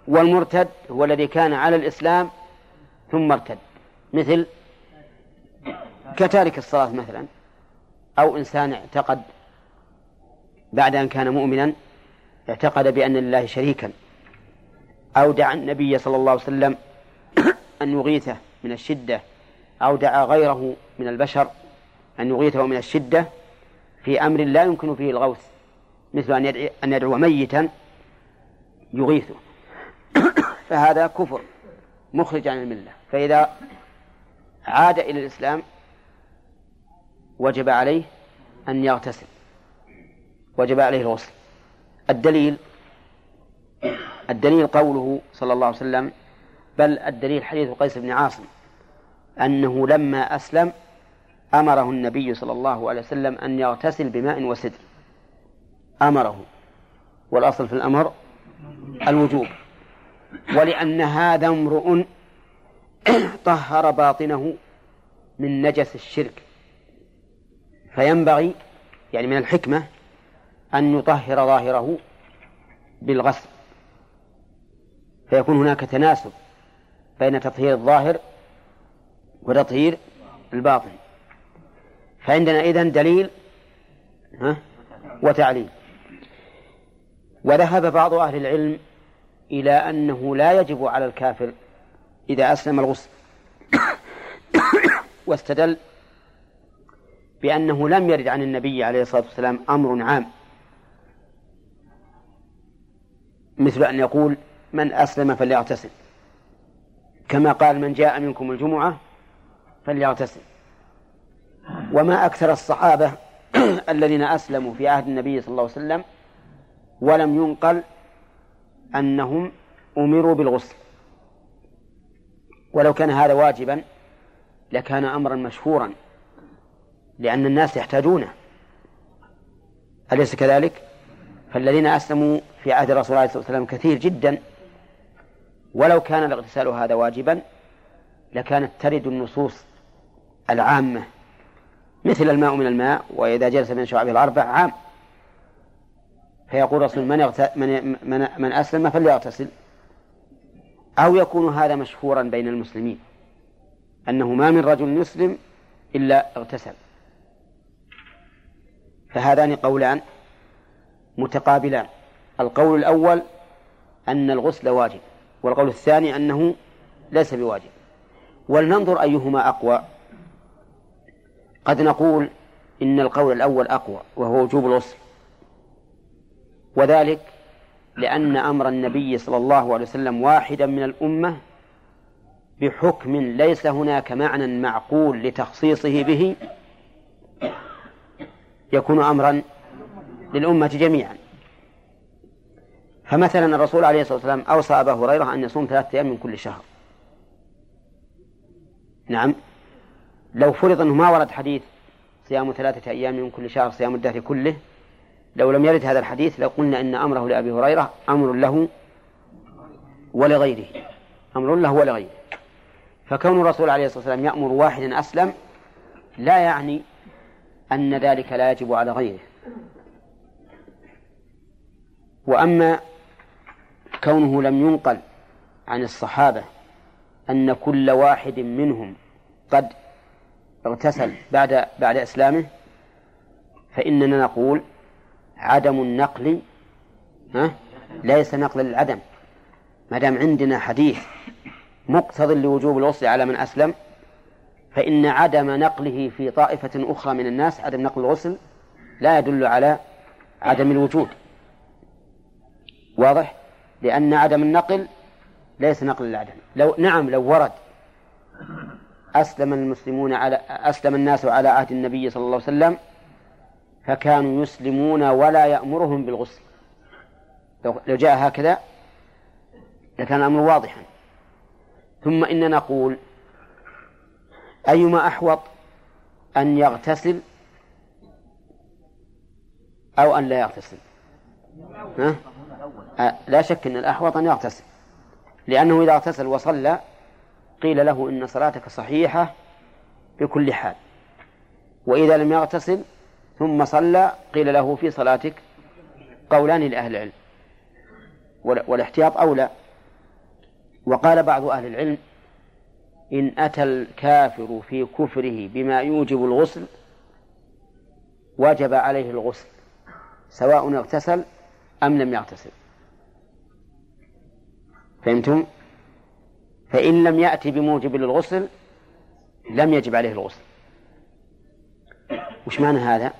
والمرتد هو الذي كان على الإسلام ثم ارتد. مثل كتارك الصلاة مثلا أو إنسان اعتقد بعد أن كان مؤمنا اعتقد بأن لله شريكا أو دعا النبي صلى الله عليه وسلم أن يغيثه من الشدة أو دعا غيره من البشر أن يغيثه من الشدة في أمر لا يمكن فيه الغوث. مثل أن يدعو, أن يدعو ميتا يغيثه. فهذا كفر مخرج عن الملة. فإذا عاد إلى الإسلام وجب عليه أن يغتسل. وجب عليه الغسل. الدليل الدليل قوله صلى الله عليه وسلم بل الدليل حديث قيس بن عاصم أنه لما أسلم أمره النبي صلى الله عليه وسلم أن يغتسل بماء وسدر أمره. والأصل في الأمر الوجوب. ولأن هذا امرؤ طهر باطنه من نجس الشرك. فينبغي يعني من الحكمة أن يطهر ظاهره بالغسل فيكون هناك تناسب بين تطهير الظاهر وتطهير الباطن. فعندنا إذن دليل وتعليل. وذهب بعض أهل العلم إلى أنه لا يجب على الكافر إذا أسلم الغسل واستدل بأنه لم يرد عن النبي عليه الصلاة والسلام أمر عام. مثل أن يقول من أسلم فليغتسل. كما قال من جاء منكم الجمعة فليغتسل. وما أكثر الصحابة الذين أسلموا في عهد النبي صلى الله عليه وسلم ولم ينقل أنهم أمروا بالغسل. ولو كان هذا واجبا لكان أمرا مشهورا لأن الناس يحتاجونه. أليس كذلك؟ فالذين أسلموا في عهد الرسول عليه الصلاة والسلام كثير جدا. ولو كان الاغتسال هذا واجبا لكانت ترد النصوص العامة مثل الماء من الماء وإذا جلس من شعبه الأربع عام. فيقول رسول من, من, من, من أسلم فليغتسل. أو يكون هذا مشهورا بين المسلمين أنه ما من رجل يسلم إلا اغتسل. فهذان قولان متقابلان. القول الأول أن الغسل واجب والقول الثاني أنه ليس بواجب. ولننظر أيهما أقوى. قد نقول إن القول الأول أقوى وهو وجوب الغسل. وذلك لأن أمر النبي صلى الله عليه وسلم واحدا من الأمة بحكم ليس هناك معنى معقول لتخصيصه به يكون أمرا للأمة جميعا. فمثلا الرسول عليه الصلاة والسلام أوصى أبا هريرة أن يصوم ثلاثة أيام من كل شهر. نعم. لو فرض أنه ما ورد حديث صيام ثلاثة أيام من كل شهر صيام الدهر كله لو لم يرد هذا الحديث لقلنا إن أمره لأبي هريرة أمر له ولغيره. أمر له ولغيره. فكون الرسول عليه الصلاة والسلام يأمر واحدا أسلم لا يعني أن ذلك لا يجب على غيره. وأما كونه لم ينقل عن الصحابة أن كل واحد منهم قد اغتسل بعد بعد إسلامه فإننا نقول عدم النقل ها؟ ليس نقل للعدم ما دام عندنا حديث مقتض لوجوب الغسل على من أسلم فإن عدم نقله في طائفة أخرى من الناس عدم نقل الغسل لا يدل على عدم الوجود. واضح؟ لأن عدم النقل ليس نقل للعدم لو نعم لو ورد أسلم المسلمون على أسلم الناس على عهد النبي صلى الله عليه وسلم فكانوا يسلمون ولا يأمرهم بالغسل. لو جاء هكذا لكان الأمر واضحا. ثم إن نقول أيما أحوط أن يغتسل أو أن لا يغتسل؟ ها؟ لا شك أن الأحوط أن يغتسل. لأنه إذا اغتسل وصلى قيل له إن صلاتك صحيحة بكل حال. وإذا لم يغتسل ثم صلى قيل له في صلاتك قولان لأهل العلم والاحتياط أولى وقال بعض أهل العلم إن أتى الكافر في كفره بما يوجب الغسل وجب عليه الغسل سواء اغتسل أم لم يغتسل فهمتم؟ فإن لم يأتي بموجب للغسل لم يجب عليه الغسل وش معنى هذا؟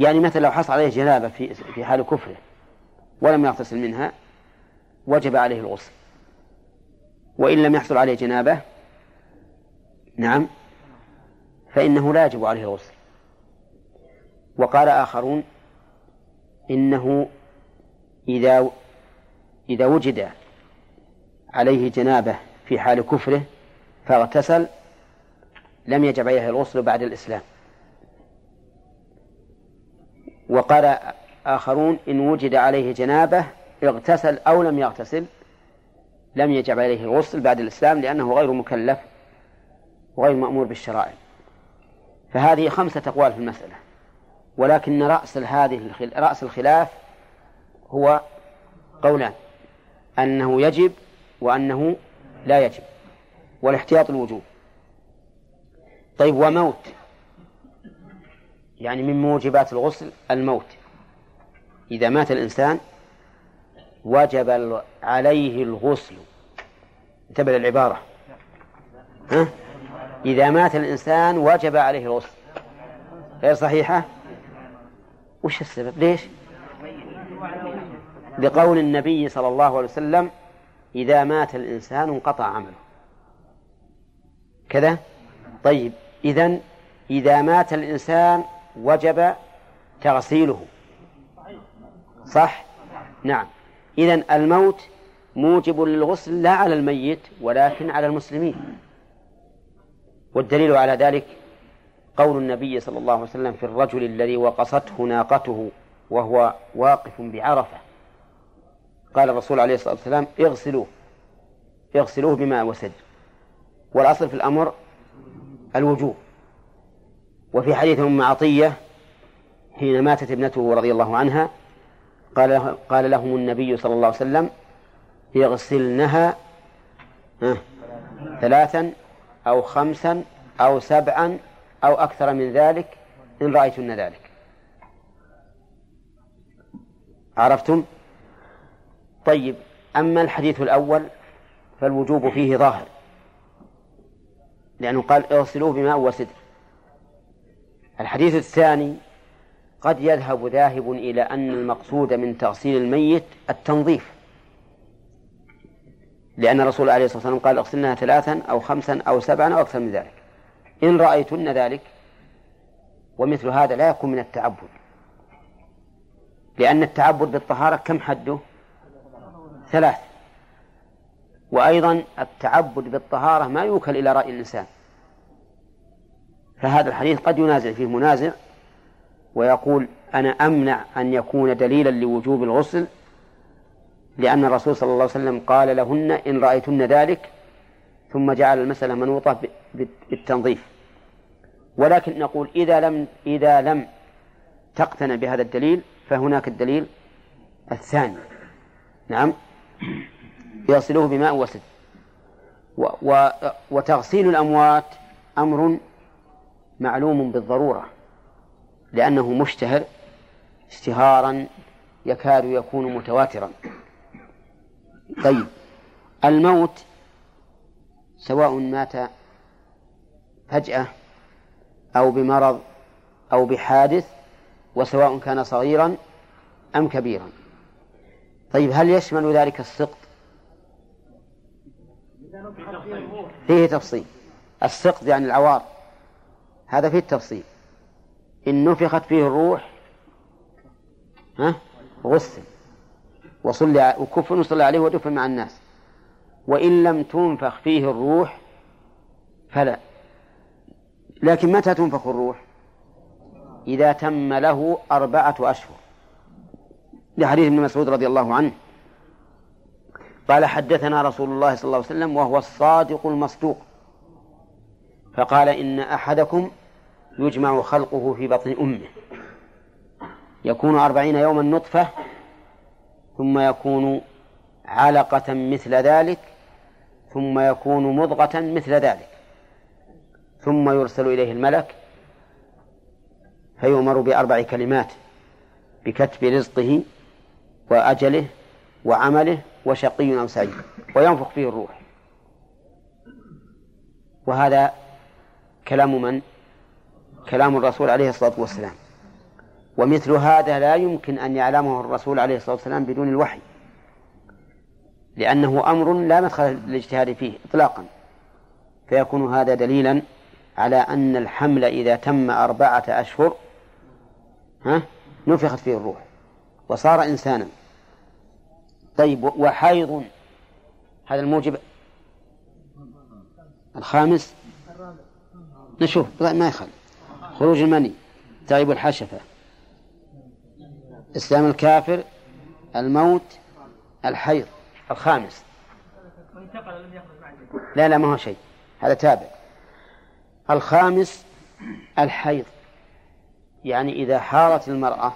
يعني مثلا لو حصل عليه جنابة في في حال كفره ولم يغتسل منها وجب عليه الغسل. وإن لم يحصل عليه جنابة نعم فإنه لا يجب عليه الغسل. وقال آخرون إنه إذا إذا وجد عليه جنابة في حال كفره فاغتسل لم يجب عليه الغسل بعد الإسلام. وقال آخرون إن وجد عليه جنابة اغتسل أو لم يغتسل لم يجب عليه الغسل بعد الإسلام لأنه غير مكلف وغير مأمور بالشرائع. فهذه خمسة أقوال في المسألة ولكن رأس هذه رأس الخلاف هو قولان أنه يجب وأنه لا يجب والاحتياط الوجوب. طيب وموت يعني من موجبات الغسل الموت. إذا مات الإنسان وجب عليه الغسل. انتبه للعبارة. ها؟ إذا مات الإنسان وجب عليه الغسل. غير صحيحة؟ وش السبب؟ ليش؟ لقول النبي صلى الله عليه وسلم إذا مات الإنسان انقطع عمله. كذا؟ طيب إذن إذا مات الإنسان وجب تغسيله. صح؟ نعم. إذن الموت موجب للغسل لا على الميت ولكن على المسلمين. والدليل على ذلك قول النبي صلى الله عليه وسلم في الرجل الذي وقصته ناقته وهو واقف بعرفة. قال الرسول عليه الصلاة والسلام اغسلوه. اغسلوه بماء وسد. والأصل في الأمر الوجوب. وفي حديث أم عطية حين ماتت ابنته رضي الله عنها قال قال لهم النبي صلى الله عليه وسلم اغسلنها ثلاثا أو خمسا أو سبعا أو أكثر من ذلك إن رأيتن ذلك. عرفتم؟ طيب أما الحديث الأول فالوجوب فيه ظاهر لأنه قال اغسلوه بماء وسدر الحديث الثاني قد يذهب ذاهب إلى أن المقصود من تغسيل الميت التنظيف. لأن الرسول عليه الصلاة والسلام قال اغسلنها ثلاثا أو خمسا أو سبعا أو أكثر من ذلك. إن رأيتن ذلك ومثل هذا لا يكون من التعبد. لأن التعبد بالطهارة كم حده؟ ثلاث. وأيضا التعبد بالطهارة ما يوكل إلى رأي الإنسان. فهذا الحديث قد ينازع فيه منازع ويقول أنا أمنع أن يكون دليلا لوجوب الغسل لأن الرسول صلى الله عليه وسلم قال لهن إن رأيتن ذلك ثم جعل المسألة منوطة بالتنظيف. ولكن نقول إذا لم إذا لم تقتنع بهذا الدليل فهناك الدليل الثاني. نعم. يغسلوه بماء وسد. وتغسيل الأموات أمر معلوم بالضرورة لأنه مشتهر اشتهارا يكاد يكون متواترا. طيب الموت سواء مات فجأة أو بمرض أو بحادث وسواء كان صغيرا أم كبيرا. طيب هل يشمل ذلك السقط؟ فيه تفصيل. السقط يعني العوار. هذا فيه التفصيل. إن نفخت فيه الروح ها؟ غسل. وصلي وكفن وصلى عليه ودفن مع الناس. وإن لم تنفخ فيه الروح فلا. لكن متى تنفخ الروح؟ إذا تم له أربعة أشهر. لحديث ابن مسعود رضي الله عنه. قال حدثنا رسول الله صلى الله عليه وسلم وهو الصادق المصدوق. فقال إن أحدكم يجمع خلقه في بطن أمه يكون أربعين يوما نطفة ثم يكون علقة مثل ذلك ثم يكون مضغة مثل ذلك ثم يرسل إليه الملك فيؤمر بأربع كلمات بكتب رزقه وأجله وعمله وشقي أو سعيد وينفخ فيه الروح وهذا كلام من؟ كلام الرسول عليه الصلاة والسلام. ومثل هذا لا يمكن أن يعلمه الرسول عليه الصلاة والسلام بدون الوحي. لأنه أمر لا مدخل للاجتهاد فيه إطلاقا. فيكون هذا دليلا على أن الحمل إذا تم أربعة أشهر ها نفخت فيه الروح. وصار إنسانا. طيب وحيض هذا الموجب؟ الخامس؟ نشوف ما يخل خروج المني تعيب الحشفة. إسلام الكافر الموت الحيض الخامس. لا لا ما هو شيء هذا تابع. الخامس الحيض. يعني إذا حارت المرأة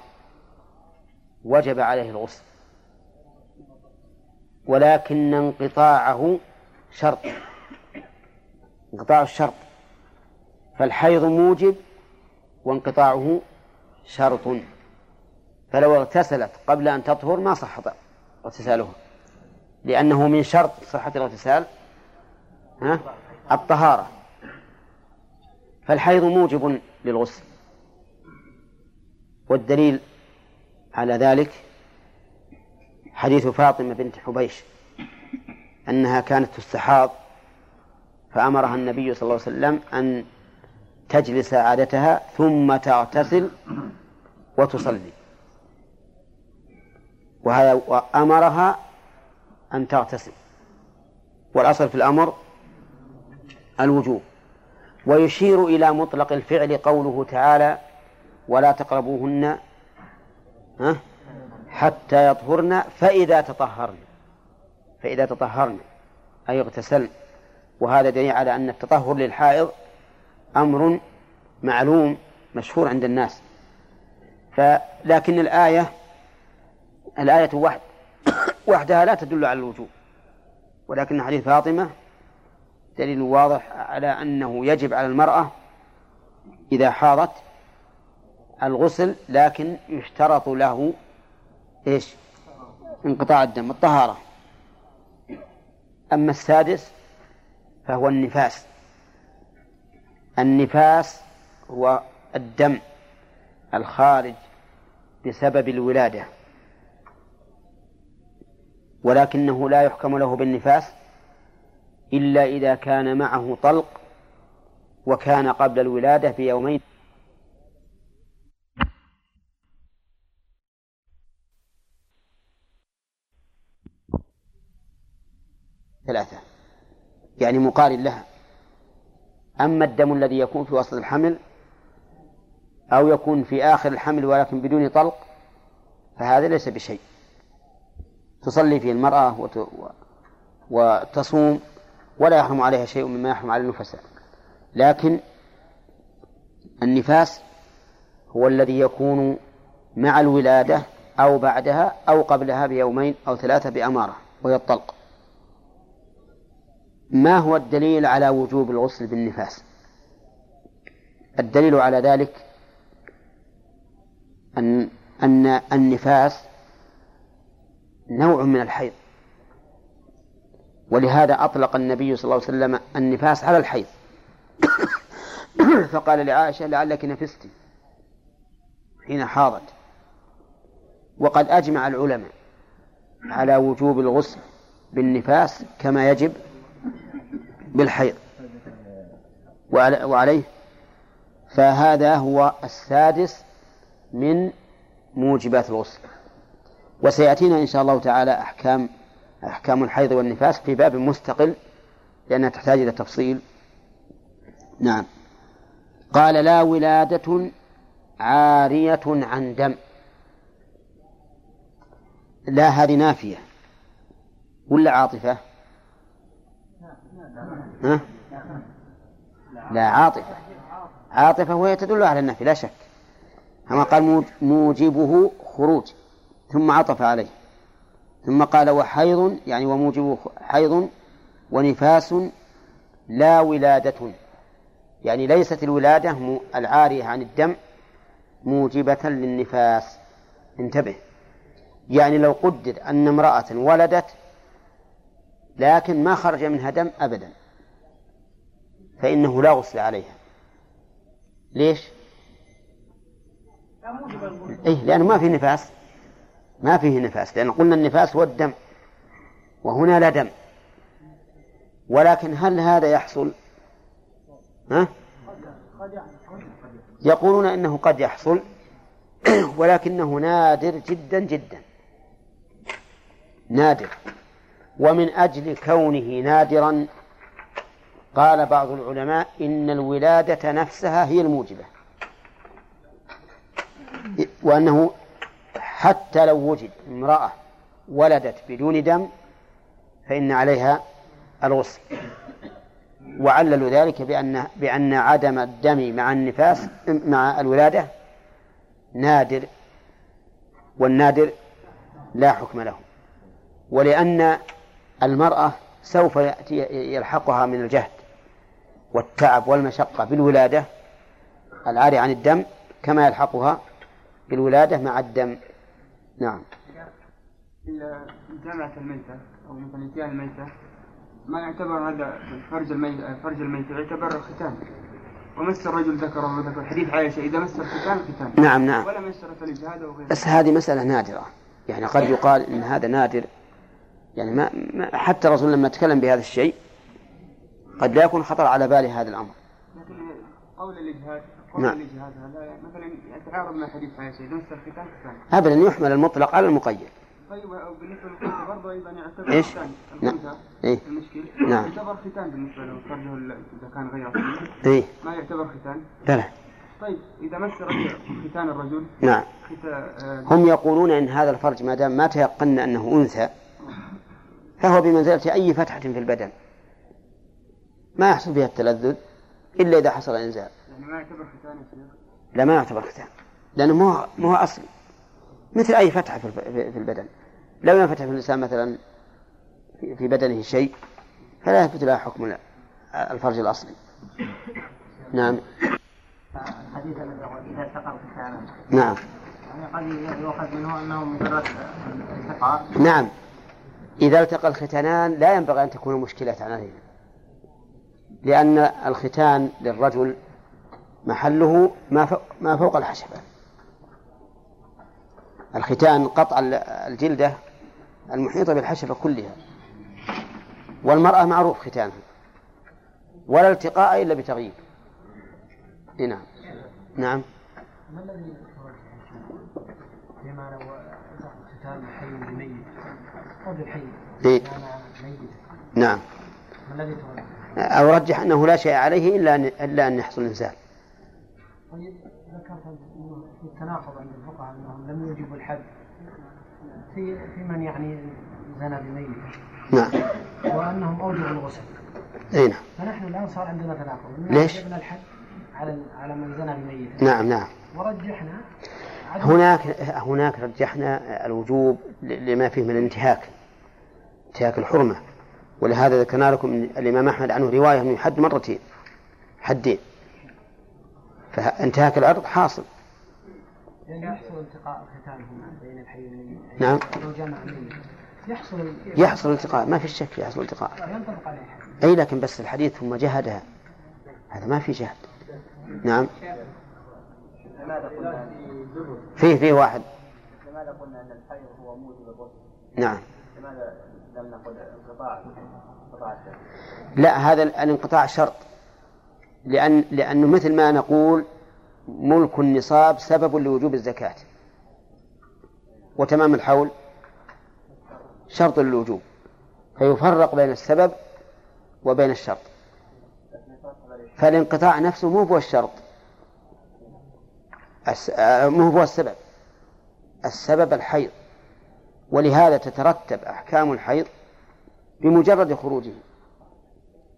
وجب عليه الغسل. ولكن انقطاعه شرط. انقطاع الشرط. فالحيض موجب وانقطاعه شرط. فلو اغتسلت قبل أن تطهر ما صح اغتسالها لأنه من شرط صحة الاغتسال ها؟ الطهارة. فالحيض موجب للغسل. والدليل على ذلك حديث فاطمة بنت حبيش أنها كانت تستحاض فأمرها النبي صلى الله عليه وسلم أن تجلس عادتها ثم تغتسل وتصلي. وهذا وأمرها أن تغتسل. والأصل في الأمر الوجوب. ويشير إلى مطلق الفعل قوله تعالى ولا تقربوهن حتى يطهرن فإذا تطهرن. فإذا تطهرن أي اغتسلن. وهذا دليل على أن التطهر للحائض أمر معلوم مشهور عند الناس. فلكن الآية الآية وحد وحدها لا تدل على الوجوب. ولكن حديث فاطمة دليل واضح على أنه يجب على المرأة إذا حاضت الغسل لكن يشترط له إيش؟ انقطاع الدم الطهارة. أما السادس فهو النفاس. النفاس هو الدم الخارج بسبب الولادة. ولكنه لا يحكم له بالنفاس إلا إذا كان معه طلق وكان قبل الولادة بيومين. ثلاثة. يعني مقارن لها. أما الدم الذي يكون في وسط الحمل أو يكون في آخر الحمل ولكن بدون طلق فهذا ليس بشيء. تصلي فيه المرأة وتصوم ولا يحرم عليها شيء مما يحرم على النفساء لكن النفاس هو الذي يكون مع الولادة أو بعدها أو قبلها بيومين أو ثلاثة بأمارة وهي الطلق. ما هو الدليل على وجوب الغسل بالنفاس؟ الدليل على ذلك أن أن النفاس نوع من الحيض. ولهذا أطلق النبي صلى الله عليه وسلم النفاس على الحيض. فقال لعائشة لعلك نفست حين حاضت. وقد أجمع العلماء على وجوب الغسل بالنفاس كما يجب بالحيض. وعليه. فهذا هو السادس من موجبات الغسل. وسيأتينا إن شاء الله تعالى أحكام أحكام الحيض والنفاس في باب مستقل لأنها تحتاج إلى تفصيل. نعم. قال لا ولادة عارية عن دم. لا هذه نافية. ولا عاطفة؟ ها؟ لا عاطفة. عاطفة وهي تدل على النفي لا شك. كما قال موجبه خروج ثم عطف عليه. ثم قال وحيض يعني وموجبه حيض ونفاس لا ولادة. يعني ليست الولادة العارية عن الدم موجبة للنفاس. انتبه. يعني لو قدر أن امرأة ولدت لكن ما خرج منها دم أبدا. فإنه لا غسل عليها. ليش؟ إيه لأنه ما في نفاس. ما فيه نفاس لأن قلنا النفاس هو الدم وهنا لا دم. ولكن هل هذا يحصل؟ ها؟ يقولون إنه قد يحصل ولكنه نادر جدا جدا. نادر. ومن أجل كونه نادرا قال بعض العلماء إن الولادة نفسها هي الموجبة. وأنه حتى لو وجد امرأة ولدت بدون دم فإن عليها الغسل. وعللوا ذلك بأن بأن عدم الدم مع النفاس مع الولادة نادر والنادر لا حكم له. ولأن المرأة سوف يأتي يلحقها من الجهد والتعب والمشقة بالولادة العاري عن الدم كما يلحقها بالولادة مع الدم. نعم. إذا جامعة الميتة أو مثلا إتيان الميتة ما يعتبر هذا فرج الميت فرج الميت يعتبر ختان ومس الرجل ذكره وذكر. حديث عائشة إذا مس الختان ختان. نعم نعم. ولا مس فلجهاد وغيره. بس هذه مسألة نادرة. يعني قد يقال إن هذا نادر. يعني ما, ما حتى الرسول لما تكلم بهذا الشيء قد لا يكون خطر على باله هذا الأمر لكن قول الإجهاد قول نعم. الإجهاد هذا مثلا يتعارض مع حديث عائشة إذا الختان ختان أبدا يحمل المطلق على المقيد طيب بالنسبة للخنثى برضه أيضا يعتبر إيش؟ نعم. الخنثى إيه المشكل نعم. يعتبر ختان بالنسبة له فرجه إذا كان غير. إيه ما يعتبر ختان بلى طيب إذا مس ختان الرجل نعم هم يقولون إن هذا الفرج ما دام ما تيقن أنه أنثى فهو بمنزلة أي فتحة في البدن ما يحصل فيها التلذذ إلا إذا حصل إنزال. يعني ما يعتبر ختان لا ما يعتبر ختان لأنه مو مو أصلي. مثل أي فتحة في الب- في- في البدن. لو ينفتح في الإنسان مثلا في بدنه شيء فلا يثبت له حكم ال- الفرج الأصلي. نعم. الحديث إذا سقط ختانا نعم. يعني قد يؤخذ منه أنه مجرد التقاء. نعم. إذا التقى الختانان لا ينبغي أن تكون مشكلة عليهم لأن الختان للرجل محله ما فوق, ما فوق الحشفة الختان قطع الجلدة المحيطة بالحشفة كلها. والمرأة معروف ختانها. ولا التقاء إلا بتغيير. نعم. نعم. ما الذي بما لو ختان حي بميت أو بالحي. إيه؟ نعم. ما الذي أو رجح أنه لا شيء عليه إلا أن إلا أن يحصل إنزال. طيب ذكرت في التناقض عند الفقهاء أنهم لم يوجبوا الحد في في من يعني زنى بميت. نعم. وأنهم أوجبوا الغسل. أي نعم. فنحن الآن صار عندنا تناقض. ليش؟ الحد على على من زنى بميت. نعم نعم. ورجحنا هناك هناك رجحنا الوجوب لما فيه من الانتهاك انتهاك الحرمة ولهذا ذكرنا لكم الإمام أحمد عنه رواية من حد مرتين حدين. فانتهاك الأرض حاصل. يعني يحصل التقاء الختان بين الحي نعم. لو جمع يحصل يحصل التقاء ما في شك يحصل التقاء. ينطبق عليه أي لكن بس الحديث ثم جهدها هذا ما في جهد. نعم. فيه فيه واحد. لماذا قلنا أن الحي هو موجب الغسل؟ نعم. لماذا لا هذا الانقطاع شرط. لأن لأنه مثل ما نقول ملك النصاب سبب لوجوب الزكاة. وتمام الحول؟ شرط للوجوب. فيفرق بين السبب وبين الشرط. فالانقطاع نفسه مو هو الشرط. آه، مو هو السبب. السبب الحيض. ولهذا تترتب أحكام الحيض بمجرد خروجه.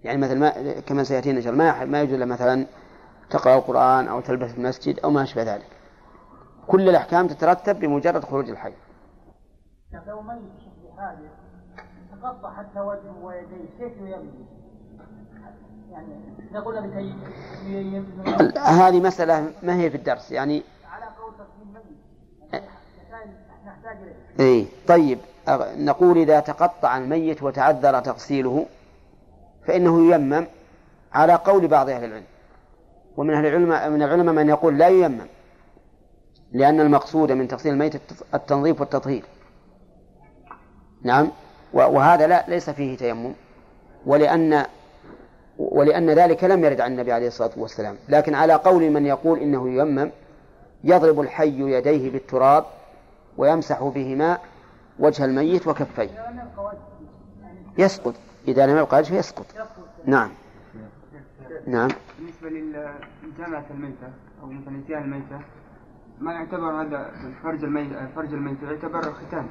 يعني مثل ما كما سيأتينا إن شاء الله ما ما يجوز مثلا تقرأ القرآن أو تلبس المسجد أو ما أشبه ذلك. كل الأحكام تترتب بمجرد خروج الحيض. لو ميت تقطع حتى وجهه ويديه كيف يمضي؟ يعني هذه مسألة ما هي في الدرس. يعني على قول الميت إيه. طيب نقول إذا تقطع الميت وتعذر تغسيله فإنه ييمم على قول بعض أهل العلم. ومن أهل العلم من العلماء من يقول لا ييمم لأن المقصود من تغسيل الميت التنظيف والتطهير. نعم. وهذا لا ليس فيه تيمم. ولأن ولأن ذلك لم يرد عن النبي عليه الصلاة والسلام. لكن على قول من يقول إنه ييمم يضرب الحي يديه بالتراب ويمسح بهما وجه الميت وكفيه. يسقط. إذا لم يبقى وجهه يسقط. نعم. نعم. بالنسبة لجامعة الميتة أو مثلا إتيان الميتة ما يعتبر هذا فرج الميت فرج الميت يعتبر ختان.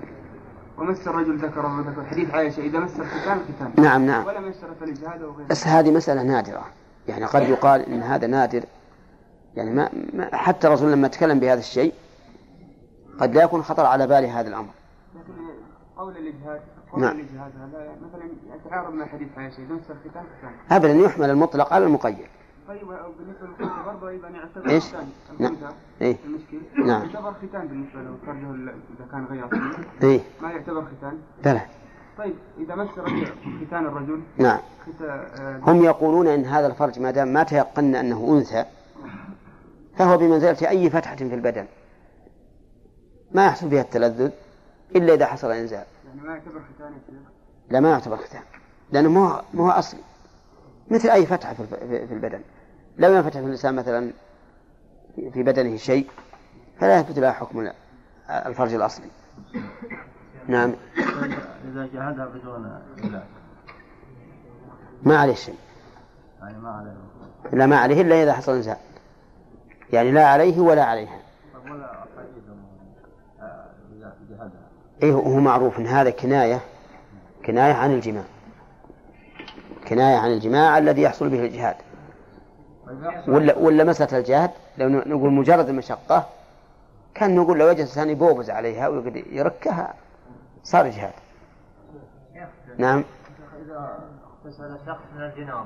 ومس الرجل ذكره وذكر حديث عائشة إذا مس الختان ختان. نعم نعم. ولم يشترط الإجهاد أو غيره. بس هذه مسألة نادرة. يعني قد يقال إن هذا نادر. يعني ما, ما حتى الرسول لما تكلم بهذا الشيء قد لا يكون خطر على باله هذا الأمر. لكن قول الإجهاد قول نعم. الإجهاد هذا مثلا يتعارض مع حديث عائشة إذا مس الختان ختان أبدا يحمل المطلق على المقيد. طيب بالنسبة للخنثى برضه أيضا يعتبر إيش؟ نعم. إيه؟ المشكل نعم. يعتبر ختان بالنسبة له فرجه إذا كان غير إيه. ما يعتبر ختان؟ بلى طيب إذا مس ختان الرجل. نعم. آه هم يقولون إن هذا الفرج ما دام ما تيقنا أنه أنثى فهو بمنزلة أي فتحة في البدن. ما يحصل فيها التلذذ إلا إذا حصل إنزال. يعني ما يعتبر ختان؟ لا ما يعتبر ختان. لأنه مو مو أصلي. مثل أي فتحة في البدن. لو ينفتح في الإنسان مثلا في بدنه شيء فلا يثبت له حكم الفرج الأصلي. نعم. إذا جهدها بدون علاج ما عليه شيء. يعني ما عليه. لا ما عليه إلا إذا حصل نزاع يعني لا عليه ولا عليها. إيه هو معروف إن هذا كناية كناية عن الجماع. كناية عن الجماع الذي يحصل به الجهاد. ولا ولا مسألة الجهد لو نقول مجرد المشقة كان نقول لو جلس الإنسان يبوبز عليها ويقعد يركها صار جهاد. نعم. إذا اغتسل شخص من الجناب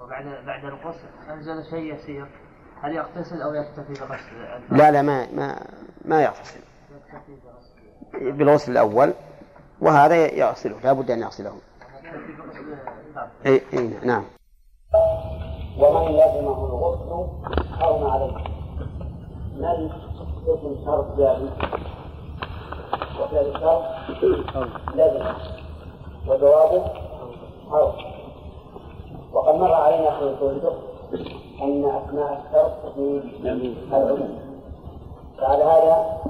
وبعد بعد الغسل أنزل شيء يسير هل يغتسل أو يكتفي بغسل لا لا ما ما ما يغتسل. يكتفي بغسل. بالغسل الأول وهذا يغسله لا بد أن يغسله أي أي نعم. ومن لزمه الغسل حرم عليه. من اسم شرط جاري وفعل الشرط لزم وجوابه حرم. وقد مر علينا في اصول الفقه أن اسماء الشرط في العموم فعلى هذا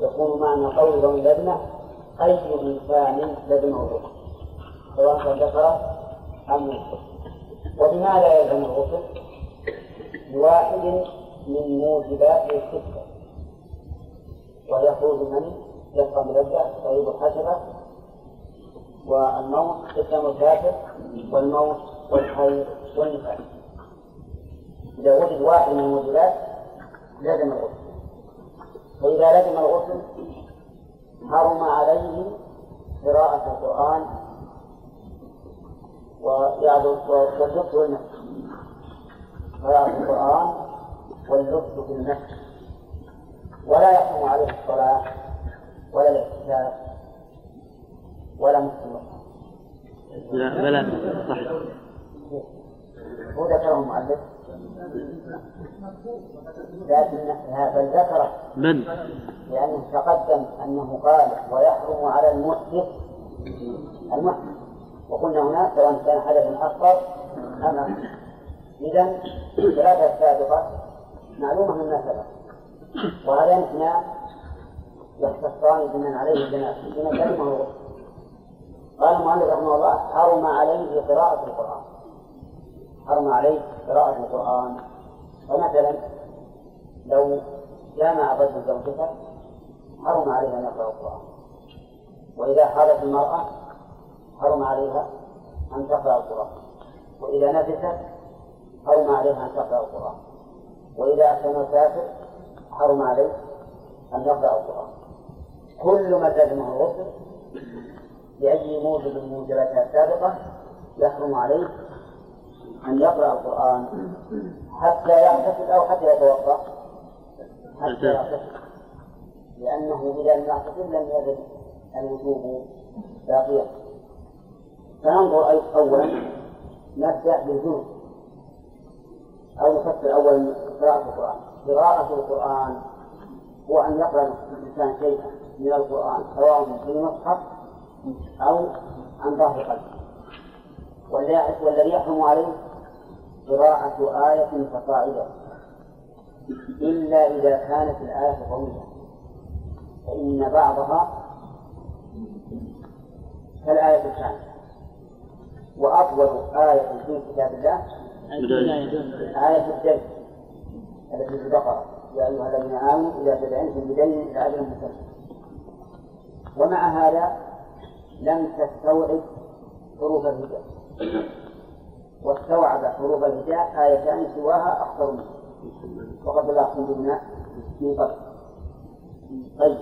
يكون معنى قول ومن لزمه أي إنسان لزمه الغسل سواء كان ذكر أم انثى وبماذا يلزم الغسل؟ بواحد من موجبات الستة وهي خروج المني يبقى ملذة طيب الحشرة والموت اسلام الكافر والموت والحي والنفاق. إذا وجد واحد من الموجبات لازم الغسل. فإذا لزم الغسل حرم عليه قراءة القرآن واللبس والمسح قراءة القرآن واللبس المسح ولا يحرم عليه الصلاة ولا الاحتساب ولا مسلم لا بلا صح هو ذكره المؤلف. لكن بل ذكره من؟ لأنه تقدم أنه قال ويحرم على المحدث المحدث وقلنا هنا سواء كان حدثا أكبر أم أكبر إذا الثلاثة السابقة معلومة مما سبق. وهذان اثنان يختصان بمن عليه الجناب بمن كلمه. قال المؤلف رحمه الله حرم عليه قراءة القرآن. حرم عليه قراءة القرآن. فمثلا لو جامع الرجل زوجته حرم عليه أن يقرأ القرآن. وإذا حالت المرأة حرم عليها أن تقرأ القرآن. وإذا نفست حرم عليها أن تقرأ القرآن. وإذا كان مسافر حرم عليه أن يقرأ القرآن. كل ما لزمه الغسل لأي موجب من موجباتها السابقة يحرم عليه أن يقرأ القرآن. حتى يغتسل أو حتى يتوضأ حتى يغتسل لأنه إذا لم يغتسل لم يزل الوجوب باقيا فننظر أولا نبدأ بالجنوب أو نفسر أولا قراءة القرآن. قراءة القرآن هو أن يقرأ الإنسان شيئا من القرآن سواء في المصحف أو عن ظهر قلبه. والذي يحرم عليه قراءة آية فصاعدا إلا إذا كانت الآية طويلة. فإن بعضها كالآية الثانية. وأطول آية في كتاب الله آية الدين. التي في البقرة. يا أيها الذين آمنوا إذا تدعنتم بدين إلى أجل ومع هذا لم تستوعب حروف الهجاء واستوعب حروف الهجاء آيتان سواها أكثر منها. وقد بلغتم بنا من قبل طيب.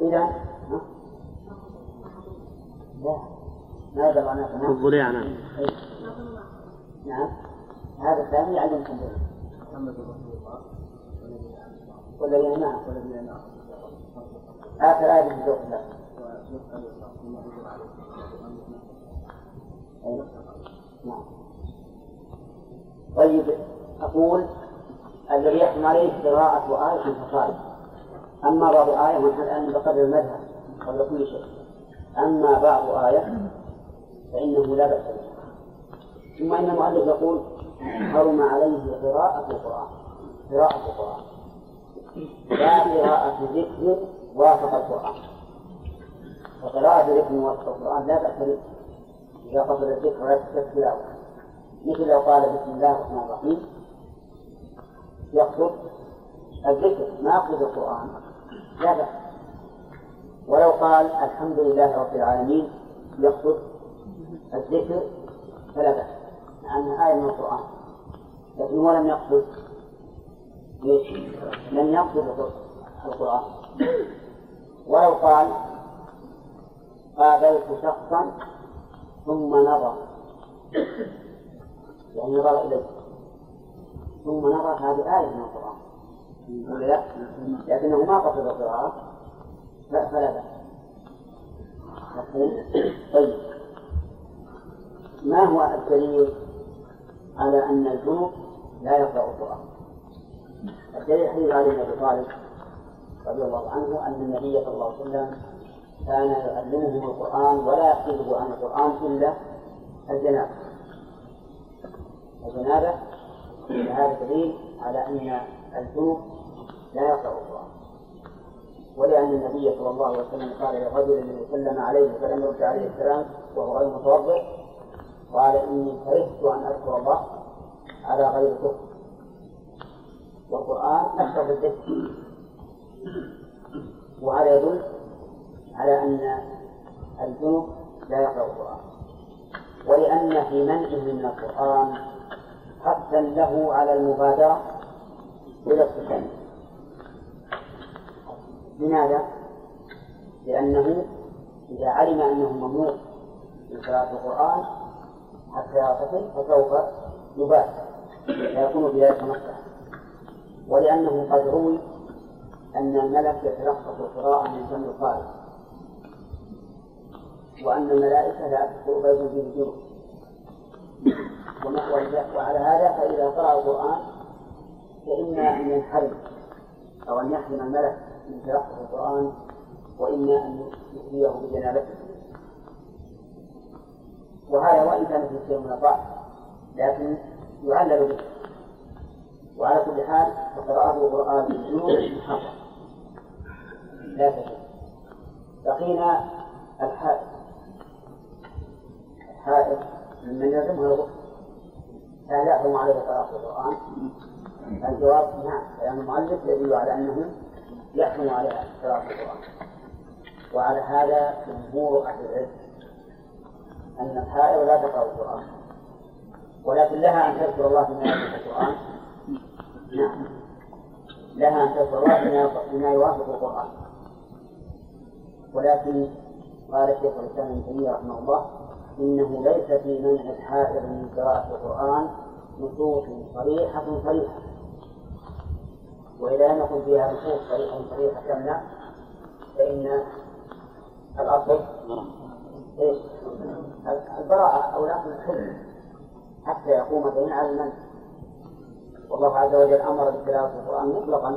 إذا لا. ما بلغ معناه الضليع نعم. نعم. هذا الثاني يعلمكم به والذين معه آخر آية في سورة الله نعم. طيب أقول الذي يحكم عليه قراءة آية فصائل أما بعض آية ونحن الآن بقدر المذهب قبل كل شيء. أما بعض آية فإنه لا بأس به. ثم إن المؤلف يقول حرم عليه قراءة القرآن. قراءة القرآن. لا قراءة ذكر وافق القرآن. وقراءة ذكر وافق القرآن لا بأس به. إذا قصد الذكر ولا التلاوة مثل لو قال بسم الله الرحمن الرحيم. يقصد الذكر ما يقصد القرآن. لا بأس. ولو قال الحمد لله رب العالمين يقصد الذكر فلا بأس. لأنها آية من القرآن. لكن هو لم يقصد؟ لم يقصد القرآن. ولو قال قابلت شخصا ثم نظر يعني نظر إليه ثم نرى هذه آية من القرآن ولا لا؟ لكنه ما قصد القراءة لا فلا بأس؟ طيب ما هو الدليل على أن الجنوب لا يقرأ القرآن؟ الدليل حديث علي بن أبي طالب رضي الله عنه أن النبي صلى الله عليه وسلم كان يعلمهم القرآن ولا يحفظه عن القرآن إلا الجنابة. الجنابة هذا دليل على أن الجنوب لا يقرأ القرآن. ولأن النبي صلى الله عليه وسلم قال للرجل الذي سلم عليه فلم يرد عليه السلام وهو غير متوضئ قال إني كرهت أن أذكر الله على غير كفر. والقرآن أكثر بالذكر. وهذا يدل على أن الجنوب لا يقرأ القرآن. ولأن في منعه من القرآن حثا له على المبادرة إلى الصفات لماذا؟ لأنه إذا علم أنه ممنوع من قراءة القرآن حتى يغتسل فسوف يبادر فيكون في ذلك مصلحة ولأنه قد روي أن الملك يتلخص القراءة من فم القارئ. وأن الملائكة لا تدخل بيت فيه الجنوب وعلى هذا فإذا قرأ القرآن فإما أن ينحرم أو أن يحرم الملك من تلقي القرآن وإما أن يؤذيه بجنابته. وهذا وإن كان في شيء من الضعف لكن يعلل به. وعلى كل حال فقراءة القرآن بالجنوب محرم لا تجوز. بقينا الحائط الحائط ممن يلزمها الغسل. هل يحرم عليه قراءة القرآن؟ الجواب نعم لأن المؤلف يدل على أنه يحرم عليها قراءة القرآن. وعلى هذا جمهور أهل العلم أن الحائض لا تقرأ القرآن. ولكن لها أن تذكر الله بما يوافق القرآن. نعم. لها أن تذكر الله بما يوافق القرآن. ولكن قال الشيخ الإسلام ابن تيمية رحمه الله إنه ليس في منع الحائض من قراءة القرآن نصوص صريحة صريحة. وإذا لم يكن فيها نصوص صريحة صريحة تمنع فإن الأصل؟ البراءة أو الأصل الحل حتى يقوم دين على المنع والله عز وجل أمر بتلاوة القرآن مطلقا.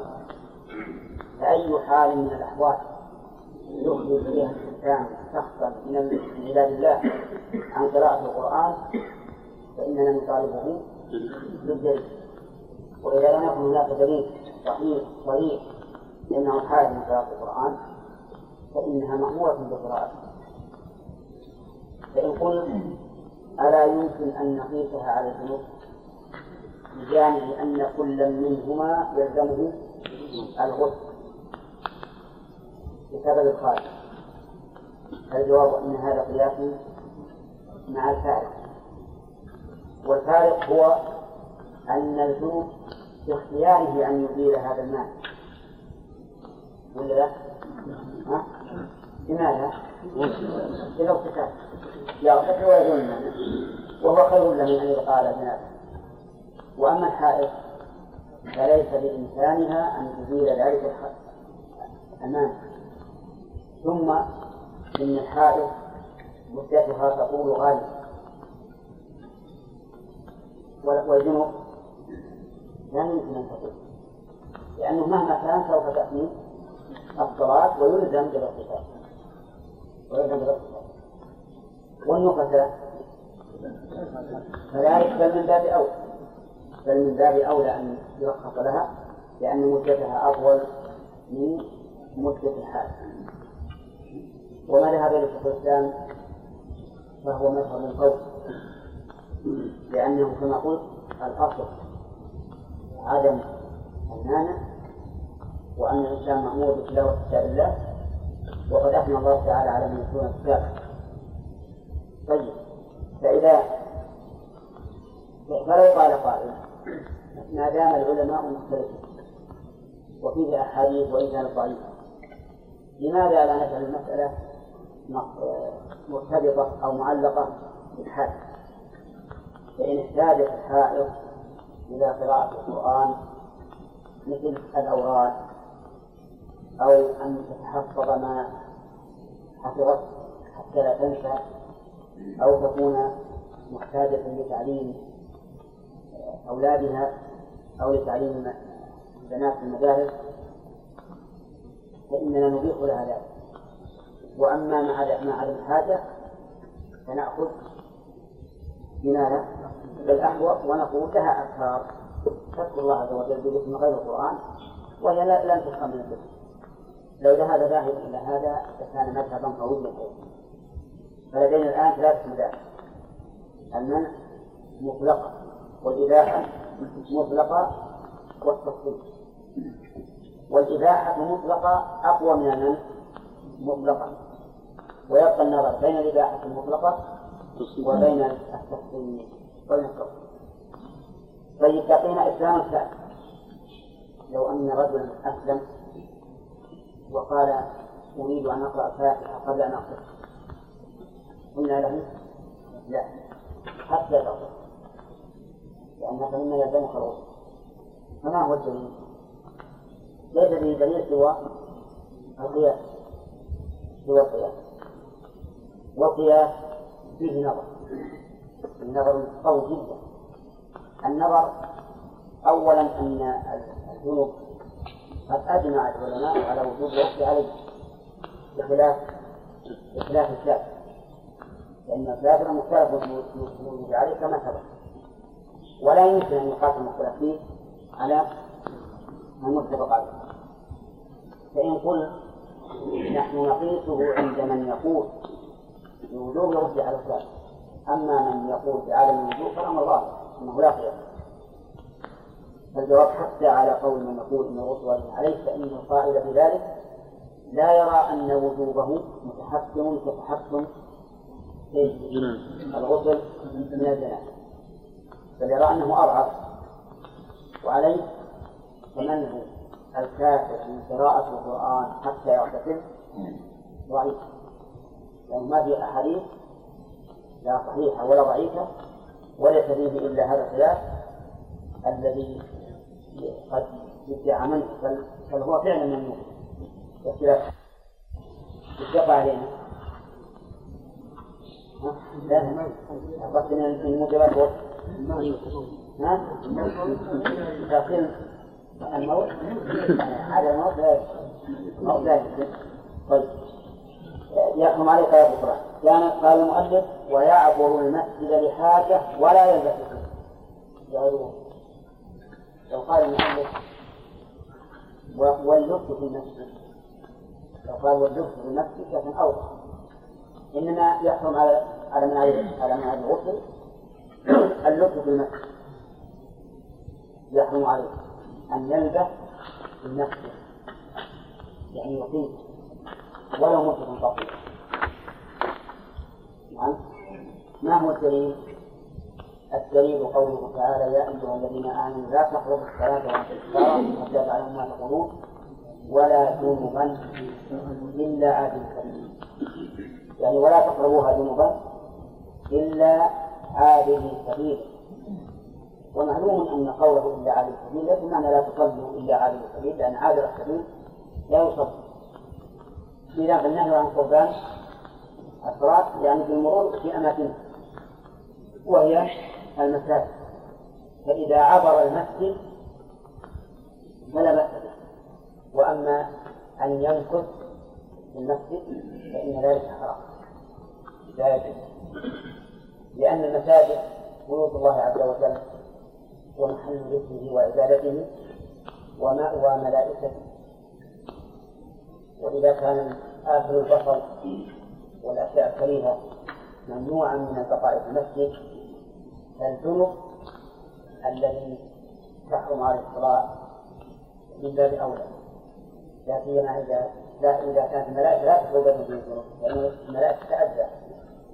فأي حال من الأحوال يخرج بها الإنسان شخصا من عباد الله عن قراءة القرآن فإننا نطالبه بالدليل وإذا لم يكن هناك دليل صحيح صريح لأنه حال من قراءة القرآن فإنها مأمورة بقراءته فإن قلت ألا يمكن أن نقيسها على الذنوب بجانب أن كل منهما يلزمه الغسل. بسبب الخارج. الجواب أن هذا قياس مع الفارق؟ والفارق هو أن الجنوب باختياره أن يزيل هذا المال. ولا لا؟ ها؟ لماذا؟ للاغتسال يغتسل ويزول المال وهو خير له من أن يبقى على وأما الحائض فليس بإمكانها أن تزيل ذلك المال ثم إن الحائض مدتها تطول غالبا والجنوب لا يمكن أن تطول لأنه مهما كان سوف تأتي الصلاة ويلزم بالاغتسال ويلزم بالاغتسال والنفساء كذلك بل من باب أولى. بل من باب أولى أن يرخص لها لأن مدتها أطول من مدة الحال وما ذهب إلى شيخ الإسلام فهو مذهب فوق لأنه كما قلت الأصل عدم المانع وأن الإنسان مأمور بتلاوة كتاب الله وقد أثنى الله تعالى على من يتلون كتابه. طيب فإذا فلو قال قائل ما دام العلماء مختلفين وفيه أحاديث وإن كانت ضعيفة لماذا لا نجعل المسألة مرتبطة أو معلقة بالحال فإن احتاجت الحائض إلى قراءة القرآن مثل الأوراد أو أن تتحفظ ما حفظت حتى لا تنسى أو تكون محتاجة لتعليم أولادها أو لتعليم بنات المدارس فإننا نبيح لها ذلك. وأما مع مع الحاجة فنأخذ بماذا؟ بالأحوط ونقول لها أذكار تذكر الله عز وجل باسم غير القرآن وهي لن تفهم من الذكر. لو ذهب ذاهب إلى هذا لكان مذهبا قويا فلدينا الآن ثلاثة مذاهب. المنع مطلقة والإباحة مطلقة والتفصيل والإباحة مطلقة أقوى من المنع. مطلقة. ويبقى النظر بين الإباحة المطلقة وبين وبين التفصيل طيب بقينا إسلام الكافر لو أن رجلا أسلم وقال أريد أن أقرأ الفاتحة قبل أن أقرأ. قلنا له لا حتى تقرأ لأن فإن يلزمك الغسل فما هو الدليل؟ ليس به دليل سوى القياس. سوى القياس والقياس فيه نظر. النظر قوي جدا. النظر أولا أن الذنوب قد أجمع العلماء على وجوب الوقت عليه بخلاف بخلاف الكافر. لأن الكافر مختلف الوجوب عليه كما سبق. ولا يمكن أن يقاس المختلف فيه على المتفق عليه. فإن قل نحن نقيسه عند من يقول بوجوب الوقت على الكافر أما من يقول بعدم الوجوب فالأمر ظاهر أنه لا قياس فالجواب حتى على قول من يقول إن الغسل واجب عليه فإن القائل بذلك لا يرى أن وجوبه متحكم كتحكم الغسل من الجنابه بل يرى أنه أضعف. وعليه فمنه؟ الكافر من قراءة القرآن حتى يغتسل ضعيف. لأنه ما في أحاديث لا صحيحة ولا ضعيفة وليس فيه إلا هذا الخلاف الذي قد يدعى منه. بل, هو فعلا ممنوع. واختلاف اتفق علينا. لا أردت من موجبات الوقت ها؟ تأخير. الموت على الموت لا الموت لا طيب يحكم عليه قراءة القرآن كان قال المؤلف ويعبر المسجد لحاجة ولا يلبس فيه لو قال المؤلف واللبس في المسجد لو قال واللبس في المسجد لكن أوضح إنما يحرم على على من على من الغسل اللبس في المسجد يحرم عليه أن في المسجد يعني يقيم. ولو مدة طويلة نعم. ما هو الدليل؟ الدليل قوله تعالى يا أيها الذين آمنوا لا تقربوا الصلاة وأنتم سكارى حتى تعلموا ما تقولون ولا جنبا إلا عابر سبيل يعني ولا تقربوها جنبا إلا عابر سبيل ومعلوم أن قوله إلا عابر سبيل ليس معنى لا تصلوا إلا عابر سبيل لأن عابر السبيل لا يصلي إذا فالنهي عن قربان الصلاة يعني في المرور في أماكنها وهي المساجد. فإذا عبر المسجد فلا بأس به. وأما أن يمكث في المسجد فإن ذلك حرام. لا يجوز. لأن المساجد بيوت الله عز وجل ومحل ذكره وعبادته ومأوى ملائكته وإذا كان آكل البصر والأشياء الكريهة ممنوعا من البقاء في المسجد فالجنب الذي تحرم عليه الصلاة من باب أولى. لا سيما إذا لا إذا كانت الملائكة لا تدخل بين الجنوب لأن الملائكة تتأذى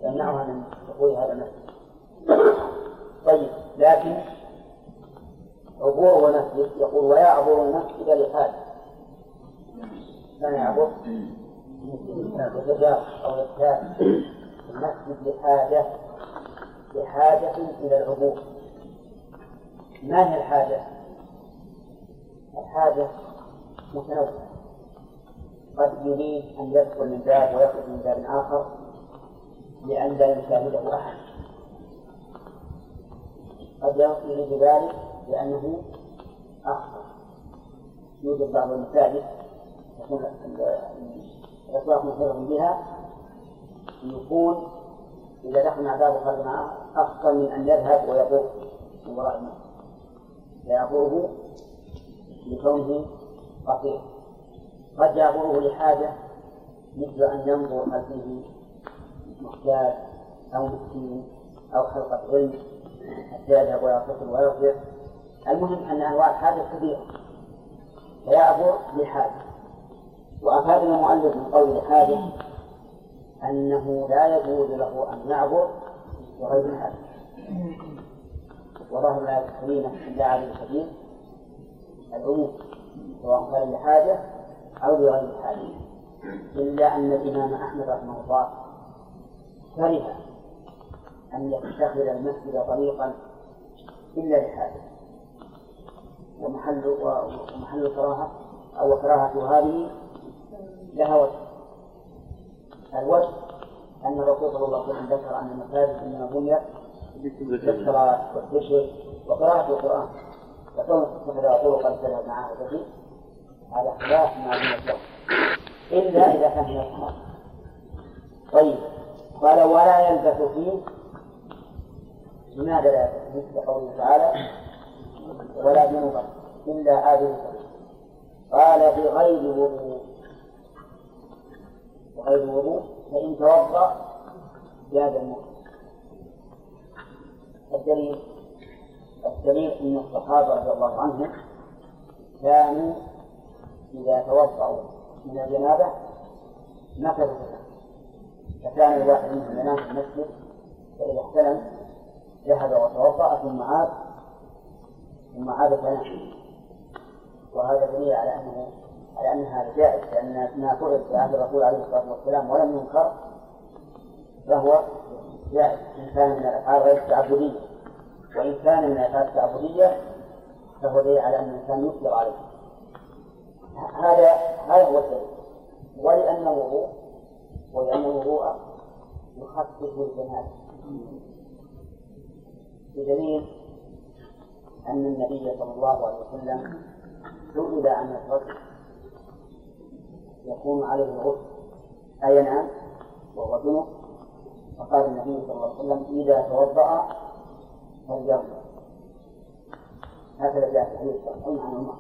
يمنعها من دخول هذا المسجد. طيب لكن عبور المسجد يقول ويعبر المسجد لحاجة كان يعبر يتجار أو يجتاز المسجد لحاجة بحاجة إلى العبور. ما هي الحاجة؟ الحاجة متنوعة. قد يريد أن يدخل من باب ويخرج من باب آخر لأن لا يشاهده أحد. قد يريد ذلك لأنه أخطر يوجد بعض المساجد يكون الأسواق محيطة بها يكون إذا دخل مع باب وخرج معه أفضل من أن يذهب ويطوف من وراء المسجد فيعبره لكونه قصير قد يعبره لحاجة مثل أن ينظر هل فيه محتاج أو مسكين أو حلقة علم حتى يذهب ويغتسل ويصبر. المهم أن أنواع الحاجة كثيرة فيعبر لحاجة. وأفادنا المؤلف من قول لحاجة أنه لا يجوز له أن يعبر بغير الحاجة. وظاهر الآية الكريمة إلا على الحديث العموم سواء كان لحاجة أو لغير الحاجة. إلا أن الإمام أحمد رحمه الله كره أن يتخذ المسجد طريقا إلا لحاجة. ومحل ومحل الكراهة أو كراهة هذه لها وجه. الوجه أن الرسول صلى الله عليه وسلم ذكر أن المساجد إنما بنيت بالصلاة والذكر وقراءة القرآن. فكون تتخذ طرقا تذهب معه وتجي هذا خلاف ما بين الشرع إلا إذا كان من الصلاة طيب. قال ولا يلبث فيه. لماذا لا يلبث مثل قوله تعالى ولا جنوبا إلا آبر قال بغير وضوء. بغير وضوء. فإن توضأ جاز الموت. الدليل الدليل أن الصحابة رضي الله عنهم كانوا إذا توضأوا من الجنابة فيها فكان الواحد منهم ينام في المسجد فإذا احتلم ذهب وتوضأ ثم عاد ثم عاد فنام وهذا دليل على أنه على أن هذا جائز لأن ما فعل في عهد الرسول عليه الصلاة والسلام ولم ينكر فهو جائز. إن كان من الأفعال غير التعبدية. وإن كان من الأفعال التعبدية فهو دليل على أن الإنسان يسر عليه. هذا هذا هو الدليل. ولأن الوضوء ولأن الوضوء يخفف الجنابة بدليل أن النبي صلى الله عليه وسلم سئل عن الرجل يكون عليه الغسل. أينام وهو جنب. فقال النبي صلى الله عليه وسلم إذا توضأ فليرضى هكذا جاء في حديث صحيح عن عمر.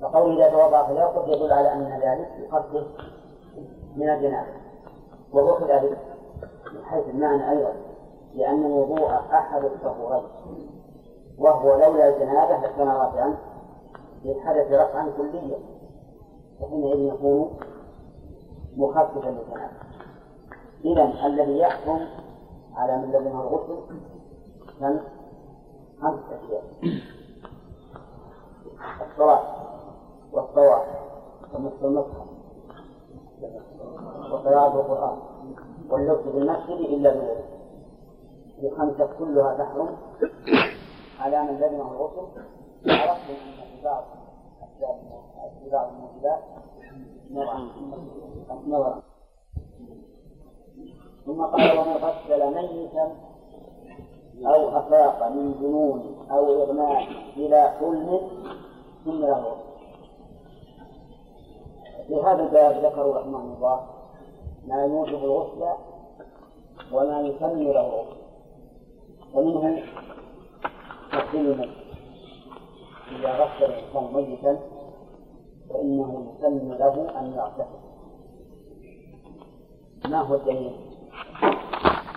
فقول إذا توضأ فليرقد يدل على أن ذلك يخفف من الجنابة وهو كذلك من حيث المعنى أيضا لأن الوضوء أحد الطهورين. وهو لولا الجنابة لكان رافعا للحدث رفعا كليا فحينئذ يكون مخففا للجنابة. إذا الذي يحكم على من لزمه الغسل كم خمس أشياء. الصلاة والطواف ومسح المصحف. وقراءة القرآن. واللبس في المسجد إلا بالوضوء الخمسة كلها تحرم. على من لزمه الغسل عرفت أن في بعض في بعض الموجودات نظرا ثم قال ومن غسل ميتا أو أفاق من جنون أو إغماء إلى حلم ثم له في هذا الباب ذكروا رحمه الله ما يوجب الغسل وما يسن له الغسل ومنه تغسيل الميت إذا غسل الإنسان ميتا فإنه يسن له أن يغتسل ما هو الدليل؟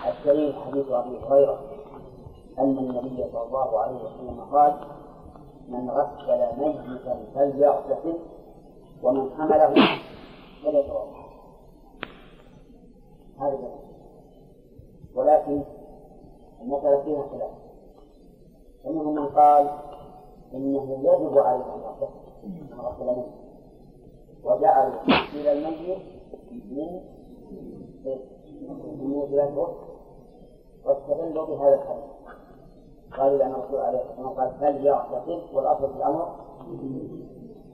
الدليل حديث أبي هريرة أن النبي صلى الله عليه وسلم قال من غسل ميتا فليغتسل ومن حمله فليتوضأ. هذا ولكن المسألة فيها خلاف. ومنهم من قال إنه يجب عليه أن يغتسل من غسل ميتا وجعلوا تغسيل الميت من من موجبات واستدلوا بهذا الحديث. قالوا لأن الرسول عليه الصلاة والسلام قال فليغتسل والأصل في الأمر؟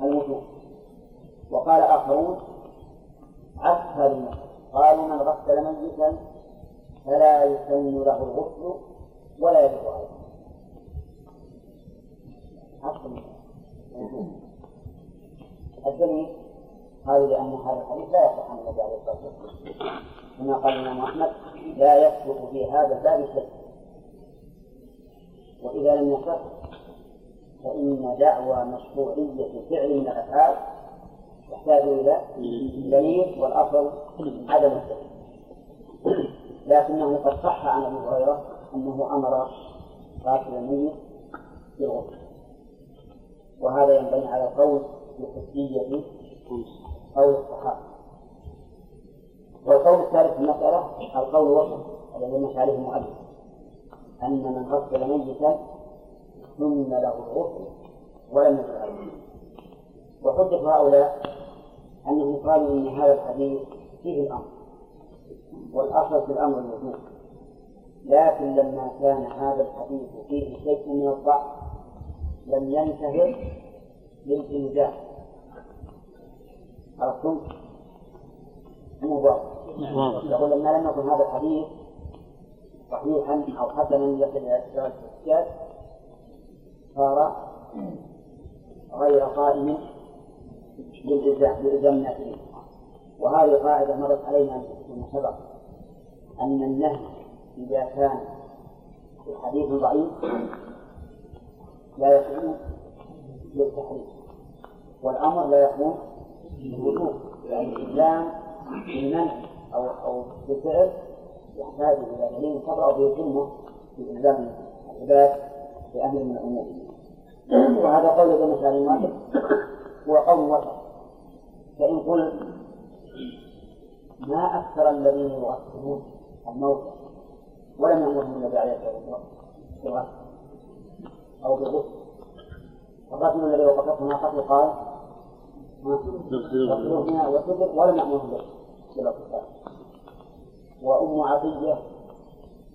الوجوب وقال آخرون هذه المسألة قالوا من غسل ميتا فلا يسن له الغسل ولا يجب عليه. الدليل قالوا لأن هذا الحديث لا يصح عن النبي عليه الصلاة والسلام. كما قال الإمام أحمد لا يصدق في هذا الباب شيء. وإذا لم يصح فإن دعوى مشروعية فعل من الأفعال تحتاج إلى دليل والأصل عدم الدليل لكنه قد صح عن أبي هريرة أنه أمر قاتل الميت بالغسل. وهذا ينبني على القول بحسية قول الصحابة. والقول الثالث في المسألة القول الوسط الذي مشى عليه المؤلف. أن من غسل ميتا سن له الغسل ولم يكن عليه. وحجة هؤلاء أنهم قالوا إن هذا الحديث فيه الأمر والأصل في الأمر الوجوب لكن لما كان هذا الحديث فيه شيء من الضعف لم ينتهر للإنجاز. عرفتم؟ مو واضح يقول لما لم يكن هذا الحديث صحيحا أو حسنا يصل إلى الاحتجاج صار غير قائم للإلزام لإلزام الناس وهذه قاعدة مرت علينا فيما سبق أن النهي إذا كان في حديث ضعيف لا يكون للتحريم والأمر لا يكون بالوجوب. يعني الإسلام بالمنع أو أو بالفعل يحتاج إلى دليل تبرأ به الذمة بإلزام العباد بأمر من الأمور وهذا قول ابن مسعود المؤلف هو قول وسط فإن قلت ما أكثر الذين يغسلون الموتى ولم يأمرهم النبي عليه الصلاة والسلام. أو بالغسل الرجل الذي وقفته ناقته قال غسلوهما وسدر ولم يأمرهم بالاغتسال وأم عطية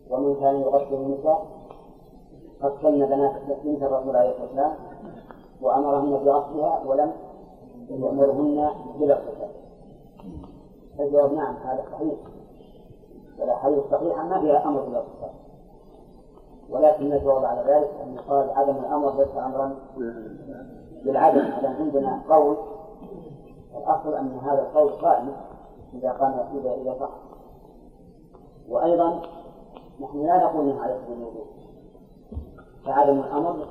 ومن كان يغسل النساء قد كن بنات بنت الرسول عليه الصلاة والسلام وأمرهن بغسلها ولم يأمرهن بالاغتسال الجواب نعم هذا صحيح. والأحاديث الصحيحة ما فيها أمر بالاغتسال ولكن الجواب على ذلك أن يقال عدم الأمر ليس أمرا. بالعدم هذا عندنا قول. الأصل أن هذا القول قائم إذا قام إذا إذا صح. وأيضا نحن لا نقول انه على سبيل الوجوب فعدم الأمر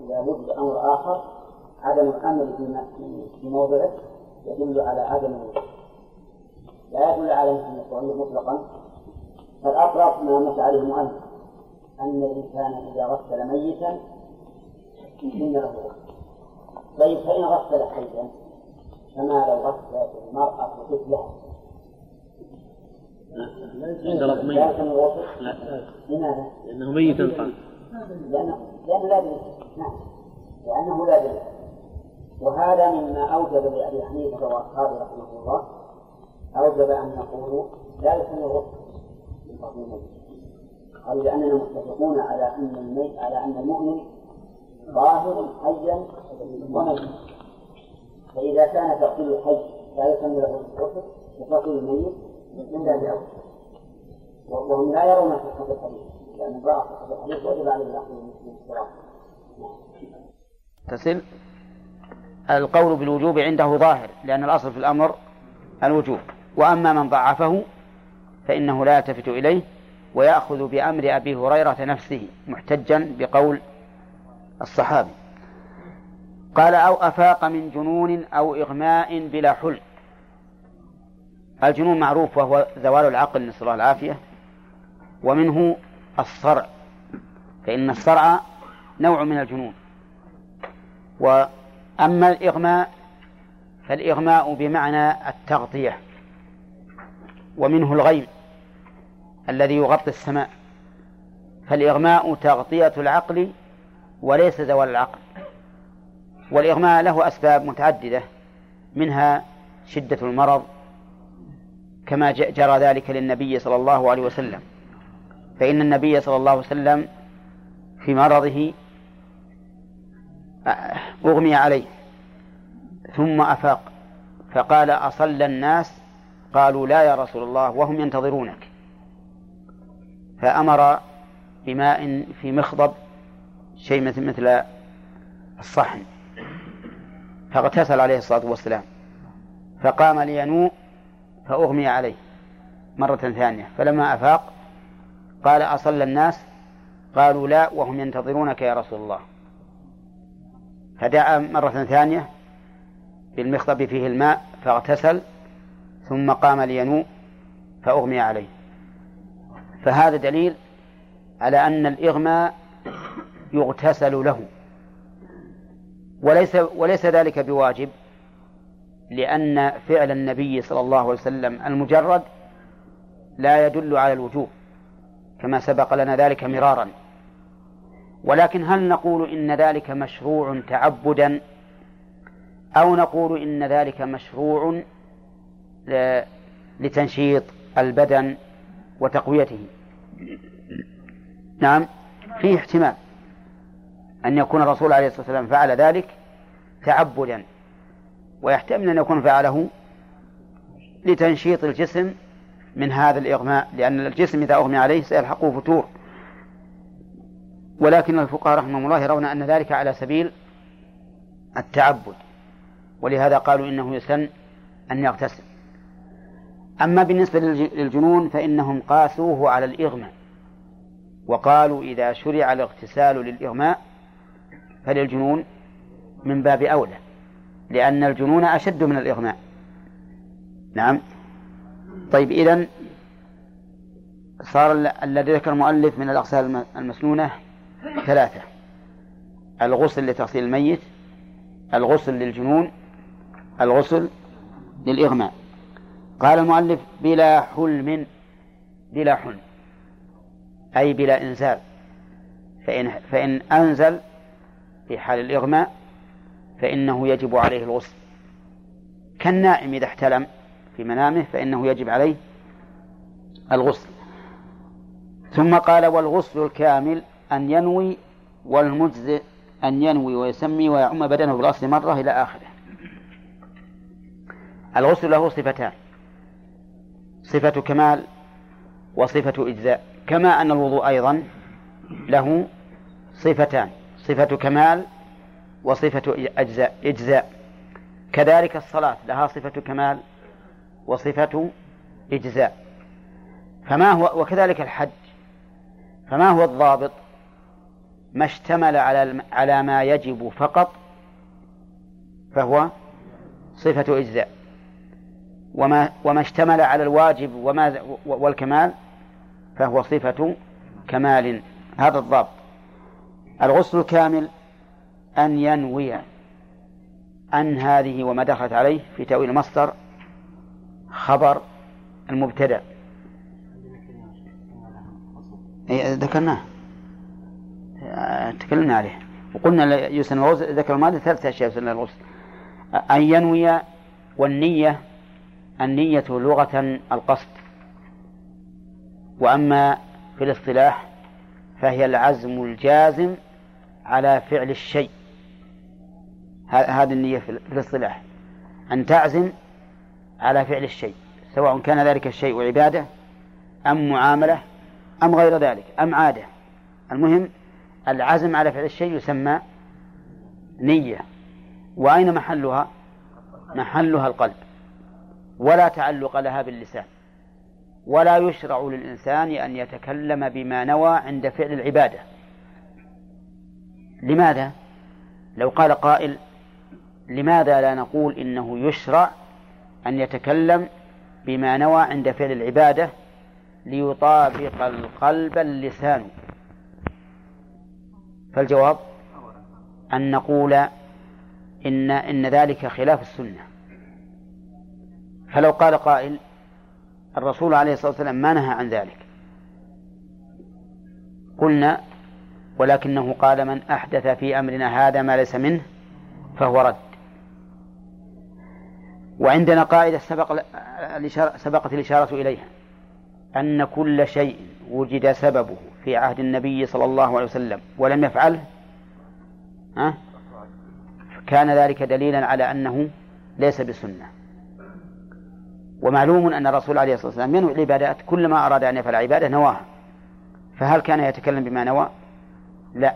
إذا وجد أمر آخر عدم الأمر في موضعه يدل على عدم الوجوب لا يدل على المشروعية مطلقا. فالأقرب ما مشى عليه المؤلف أن الإنسان إذا غسل ميتا إن له غسل طيب فإن غسل حيا كما لو غسلت المرأة طفلها؟ عند رب ميت. لا. لماذا؟ لأنه ميت قال لأنه لأنه لا دليل نعم. لأنه لا دليل وهذا مما أوجب لأبي حنيفة وأصحابه رحمه الله. أوجب أن يقولوا لا يسمى الغسل من فضل الميت. قالوا لأننا متفقون على أن الميت على أن المؤمن ظاهر حيا وميتا فإذا كان تغسيل الحي لا يسمى له الغسل وتغسيل الميت من باب أولى وهم لا يرون صحة الحديث. لأن صحة الحديث وجب عليه الأخذ تصل القول بالوجوب عنده ظاهر لأن الأصل في الأمر الوجوب. وأما من ضعفه فإنه لا يلتفت إليه ويأخذ بأمر أبي هريرة نفسه محتجا بقول الصحابي. قال أو أفاق من جنون أو إغماء بلا حلم. الجنون معروف وهو زوال العقل نسأل الله العافية. ومنه الصرع فإن الصرع نوع من الجنون. وأما الإغماء فالإغماء بمعنى التغطية. ومنه الغيم الذي يغطي السماء. فالإغماء تغطية العقل وليس زوال العقل. والإغماء له أسباب متعددة منها شدة المرض كما جرى ذلك للنبي صلى الله عليه وسلم. فإن النبي صلى الله عليه وسلم في مرضه أغمي عليه ثم أفاق فقال أصلى الناس؟ قالوا لا يا رسول الله وهم ينتظرونك. فأمر بماء في مخضب شيء مثل مثل الصحن. فاغتسل عليه الصلاة والسلام. فقام لينوء فأغمي عليه مرة ثانية. فلما أفاق قال أصلى الناس؟ قالوا لا وهم ينتظرونك يا رسول الله. فدعا مرة ثانية بالمخضب فيه الماء فاغتسل ثم قام لينوء فأغمي عليه. فهذا دليل على أن الإغماء يغتسل له. وليس وليس ذلك بواجب لأن فعل النبي صلى الله عليه وسلم المجرد لا يدل على الوجوب كما سبق لنا ذلك مرارا. ولكن هل نقول إن ذلك مشروع تعبدا أو نقول إن ذلك مشروع لتنشيط البدن وتقويته. نعم فيه احتمال أن يكون الرسول عليه الصلاة والسلام فعل ذلك تعبدا ويحتمل أن يكون فعله لتنشيط الجسم من هذا الإغماء لأن الجسم إذا أغمي عليه سيلحقه فتور. ولكن الفقهاء رحمهم الله يرون أن ذلك على سبيل التعبد ولهذا قالوا إنه يسن أن يغتسل. أما بالنسبة للجنون فإنهم قاسوه على الإغماء. وقالوا إذا شرع الاغتسال للإغماء فللجنون من باب أولى لأن الجنون أشد من الإغماء. نعم. طيب إذن صار الذي ذكر المؤلف من الأغسال المسنونة ثلاثة. الغسل لتغسيل الميت الغسل للجنون الغسل للإغماء. قال المؤلف بلا حلم بلا حلم أي بلا إنزال. فإن, فإن أنزل في حال الإغماء فإنه يجب عليه الغسل. كالنائم إذا احتلم في منامه فإنه يجب عليه الغسل. ثم قال والغسل الكامل أن ينوي والمجزئ أن ينوي ويسمي ويعم بدنه بالغسل مرة إلى آخره. الغسل له صفتان. صفة كمال وصفة إجزاء كما أن الوضوء أيضا له صفتان صفة كمال وصفة أجزاء إجزاء. كذلك الصلاة لها صفة كمال وصفة إجزاء. فما هو وكذلك الحج فما هو الضابط؟ ما اشتمل على على ما يجب فقط فهو صفة إجزاء. وما وما اشتمل على الواجب وما والكمال فهو صفة كمال. هذا الضابط الغسل الكامل أن ينوي أن هذه وما دخلت عليه في تأويل المصدر خبر المبتدأ. إيه، ذكرناه. تكلمنا عليه. وقلنا يسن الغسل ذكر الماضي ثلاثة أشياء يسن الغسل. أن ينوي والنية النية لغة القصد. وأما في الاصطلاح فهي العزم الجازم على فعل الشيء. هذه النية في الاصطلاح. أن تعزم على فعل الشيء. سواء كان ذلك الشيء عبادة أم معاملة أم غير ذلك أم عادة. المهم العزم على فعل الشيء يسمى نية. وأين محلها؟ محلها القلب. ولا تعلق لها باللسان. ولا يشرع للإنسان أن يتكلم بما نوى عند فعل العبادة. لماذا؟ لو قال قائل لماذا لا نقول إنه يشرع أن يتكلم بما نوى عند فعل العبادة ليطابق القلب اللسان؟ فالجواب أن نقول إن إن ذلك خلاف السنة. فلو قال قائل الرسول عليه الصلاة والسلام ما نهى عن ذلك. قلنا ولكنه قال من أحدث في أمرنا هذا ما ليس منه فهو رد. وعندنا قاعدة سبق سبقت الإشارة إليها. أن كل شيء وجد سببه في عهد النبي صلى الله عليه وسلم ولم يفعله؟ كان ذلك دليلا على أنه ليس بسنة. ومعلوم أن الرسول عليه الصلاة والسلام ينوي العبادات كلما أراد أن يفعل عبادة نواها فهل كان يتكلم بما نوى؟ لا.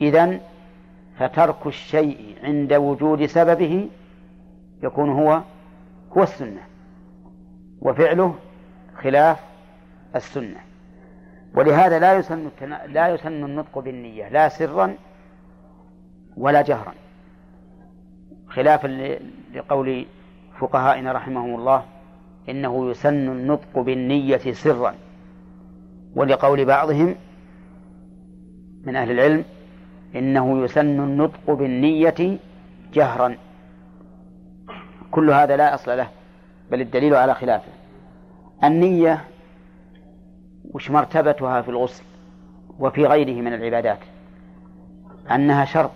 إذا فترك الشيء عند وجود سببه يكون هو هو السنة وفعله خلاف السنة. ولهذا لا يسن لا يسن النطق بالنية لا سرا ولا جهرا. خلافا لقول فقهائنا رحمهم الله إنه يسن النطق بالنية سرا. ولقول بعضهم من أهل العلم إنه يسن النطق بالنية جهرا. كل هذا لا أصل له بل الدليل على خلافه. النية وش مرتبتها في الغسل وفي غيره من العبادات؟ أنها شرط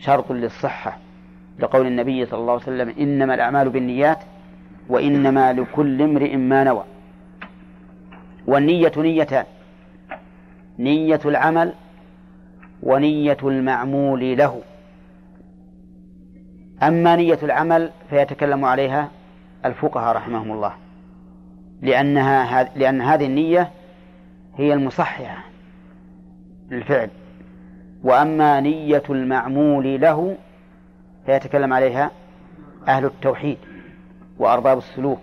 شرط للصحة. لقول النبي صلى الله عليه وسلم إنما الأعمال بالنيات وإنما لكل امرئ ما نوى. والنية نيتان. نية العمل ونية المعمول له. أما نية العمل فيتكلم عليها الفقهاء رحمهم الله. لأنها لأن هذه النية هي المصححة للفعل. وأما نية المعمول له فيتكلم عليها أهل التوحيد. وأرباب السلوك.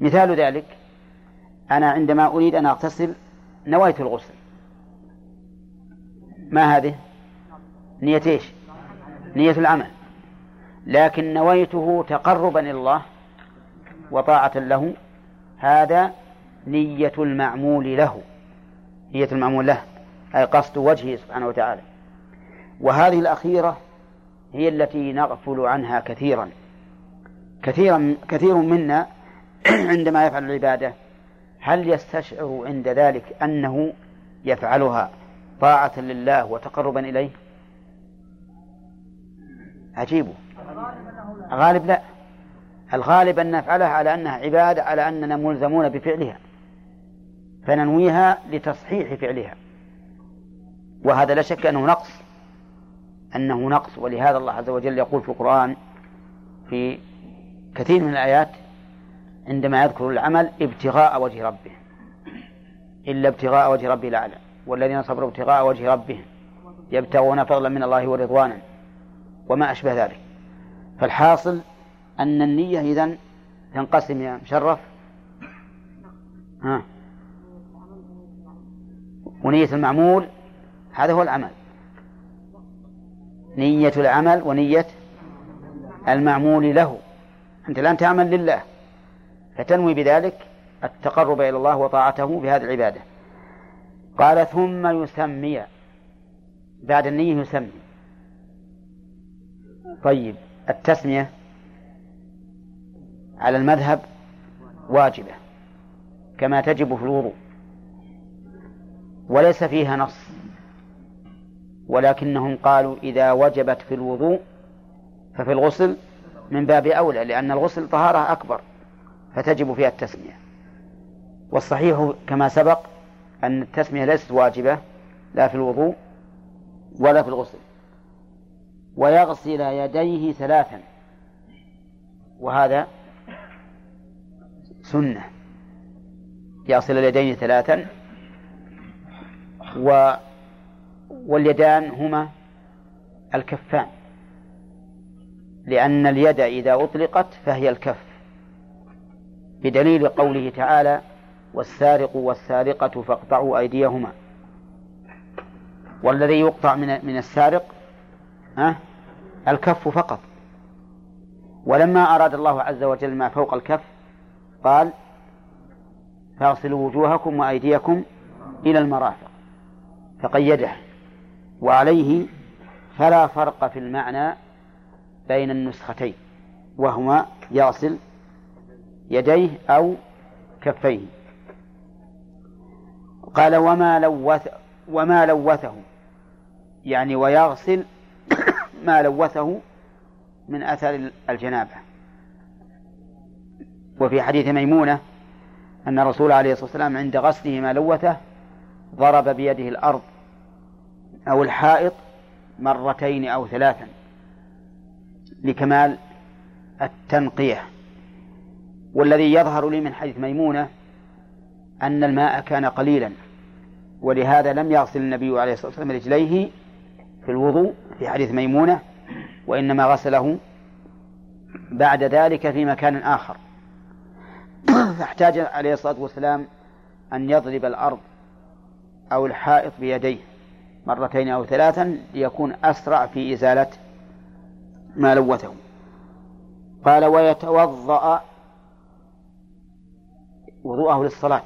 مثال ذلك أنا عندما أريد أن أغتسل نويت الغسل. ما هذه؟ نية إيش؟ نية العمل. لكن نويته تقربا إلى الله وطاعة له هذا نية المعمول له. نية المعمول له أي قصد وجهه سبحانه وتعالى. وهذه الأخيرة هي التي نغفل عنها كثيرا. كثيرا كثير منا عندما يفعل العبادة هل يستشعر عند ذلك أنه يفعلها طاعة لله وتقربا إليه؟ عجيب غالب لا. الغالب أن نفعلها على أنها عبادة على أننا ملزمون بفعلها. فننويها لتصحيح فعلها. وهذا لا شك أنه نقص أنه نقص. ولهذا الله عز وجل يقول في القرآن في كثير من الآيات عندما يذكر العمل ابتغاء وجه ربه. إلا ابتغاء وجه ربه الأعلى. والذين صبروا ابتغاء وجه ربهم يبتغون فضلا من الله ورضوانا. وما أشبه ذلك. فالحاصل أن النية إذن تنقسم يا مشرف. ها. ونية المعمول هذا هو العمل. نية العمل ونية المعمول له. أنت الآن تعمل لله. فتنوي بذلك التقرب إلى الله وطاعته بهذه العبادة. قال ثم يسمي. بعد النية يسمي. طيب التسمية على المذهب واجبة كما تجب في الوضوء. وليس فيها نص. ولكنهم قالوا إذا وجبت في الوضوء ففي الغسل من باب أولى لأن الغسل طهارة أكبر فتجب فيها التسمية. والصحيح كما سبق أن التسمية ليست واجبة لا في الوضوء ولا في الغسل. ويغسل يديه ثلاثا وهذا سنة. يغسل اليدين ثلاثا و واليدان هما الكفان. لأن اليد إذا أطلقت فهي الكف بدليل قوله تعالى والسارق والسارقة فاقطعوا أيديهما والذي يقطع من من السارق أه الكف فقط. ولما أراد الله عز وجل ما فوق الكف قال فاغسلوا وجوهكم وأيديكم إلى المرافق فقيده. وعليه فلا فرق في المعنى بين النسختين وهما يغسل يديه أو كفيه. قال وما لوث وما لوثه يعني ويغسل ما لوثه من أثر الجنابة. وفي حديث ميمونة أن الرسول عليه الصلاة والسلام عند غسله ما لوثه ضرب بيده الأرض أو الحائط مرتين أو ثلاثا. لكمال التنقية. والذي يظهر لي من حديث ميمونة أن الماء كان قليلا ولهذا لم يغسل النبي عليه الصلاة والسلام رجليه في الوضوء في حديث ميمونة وإنما غسله بعد ذلك في مكان آخر. فاحتاج عليه الصلاة والسلام أن يضرب الأرض أو الحائط بيديه مرتين أو ثلاثا ليكون أسرع في إزالة ما لوثه قال ويتوضأ وضوءه للصلاة.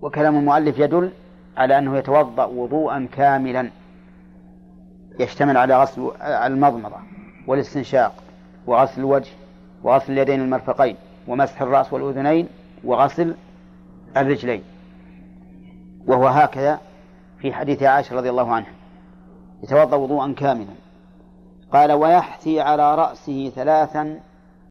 وكلام المؤلف يدل على أنه يتوضأ وضوءا كاملا يشتمل على غسل المضمضة والاستنشاق وغسل الوجه وغسل اليدين المرفقين ومسح الرأس والأذنين وغسل الرجلين. وهو هكذا في حديث عائشة رضي الله عنها. يتوضأ وضوءا كاملا. قال ويحثي على رأسه ثلاثا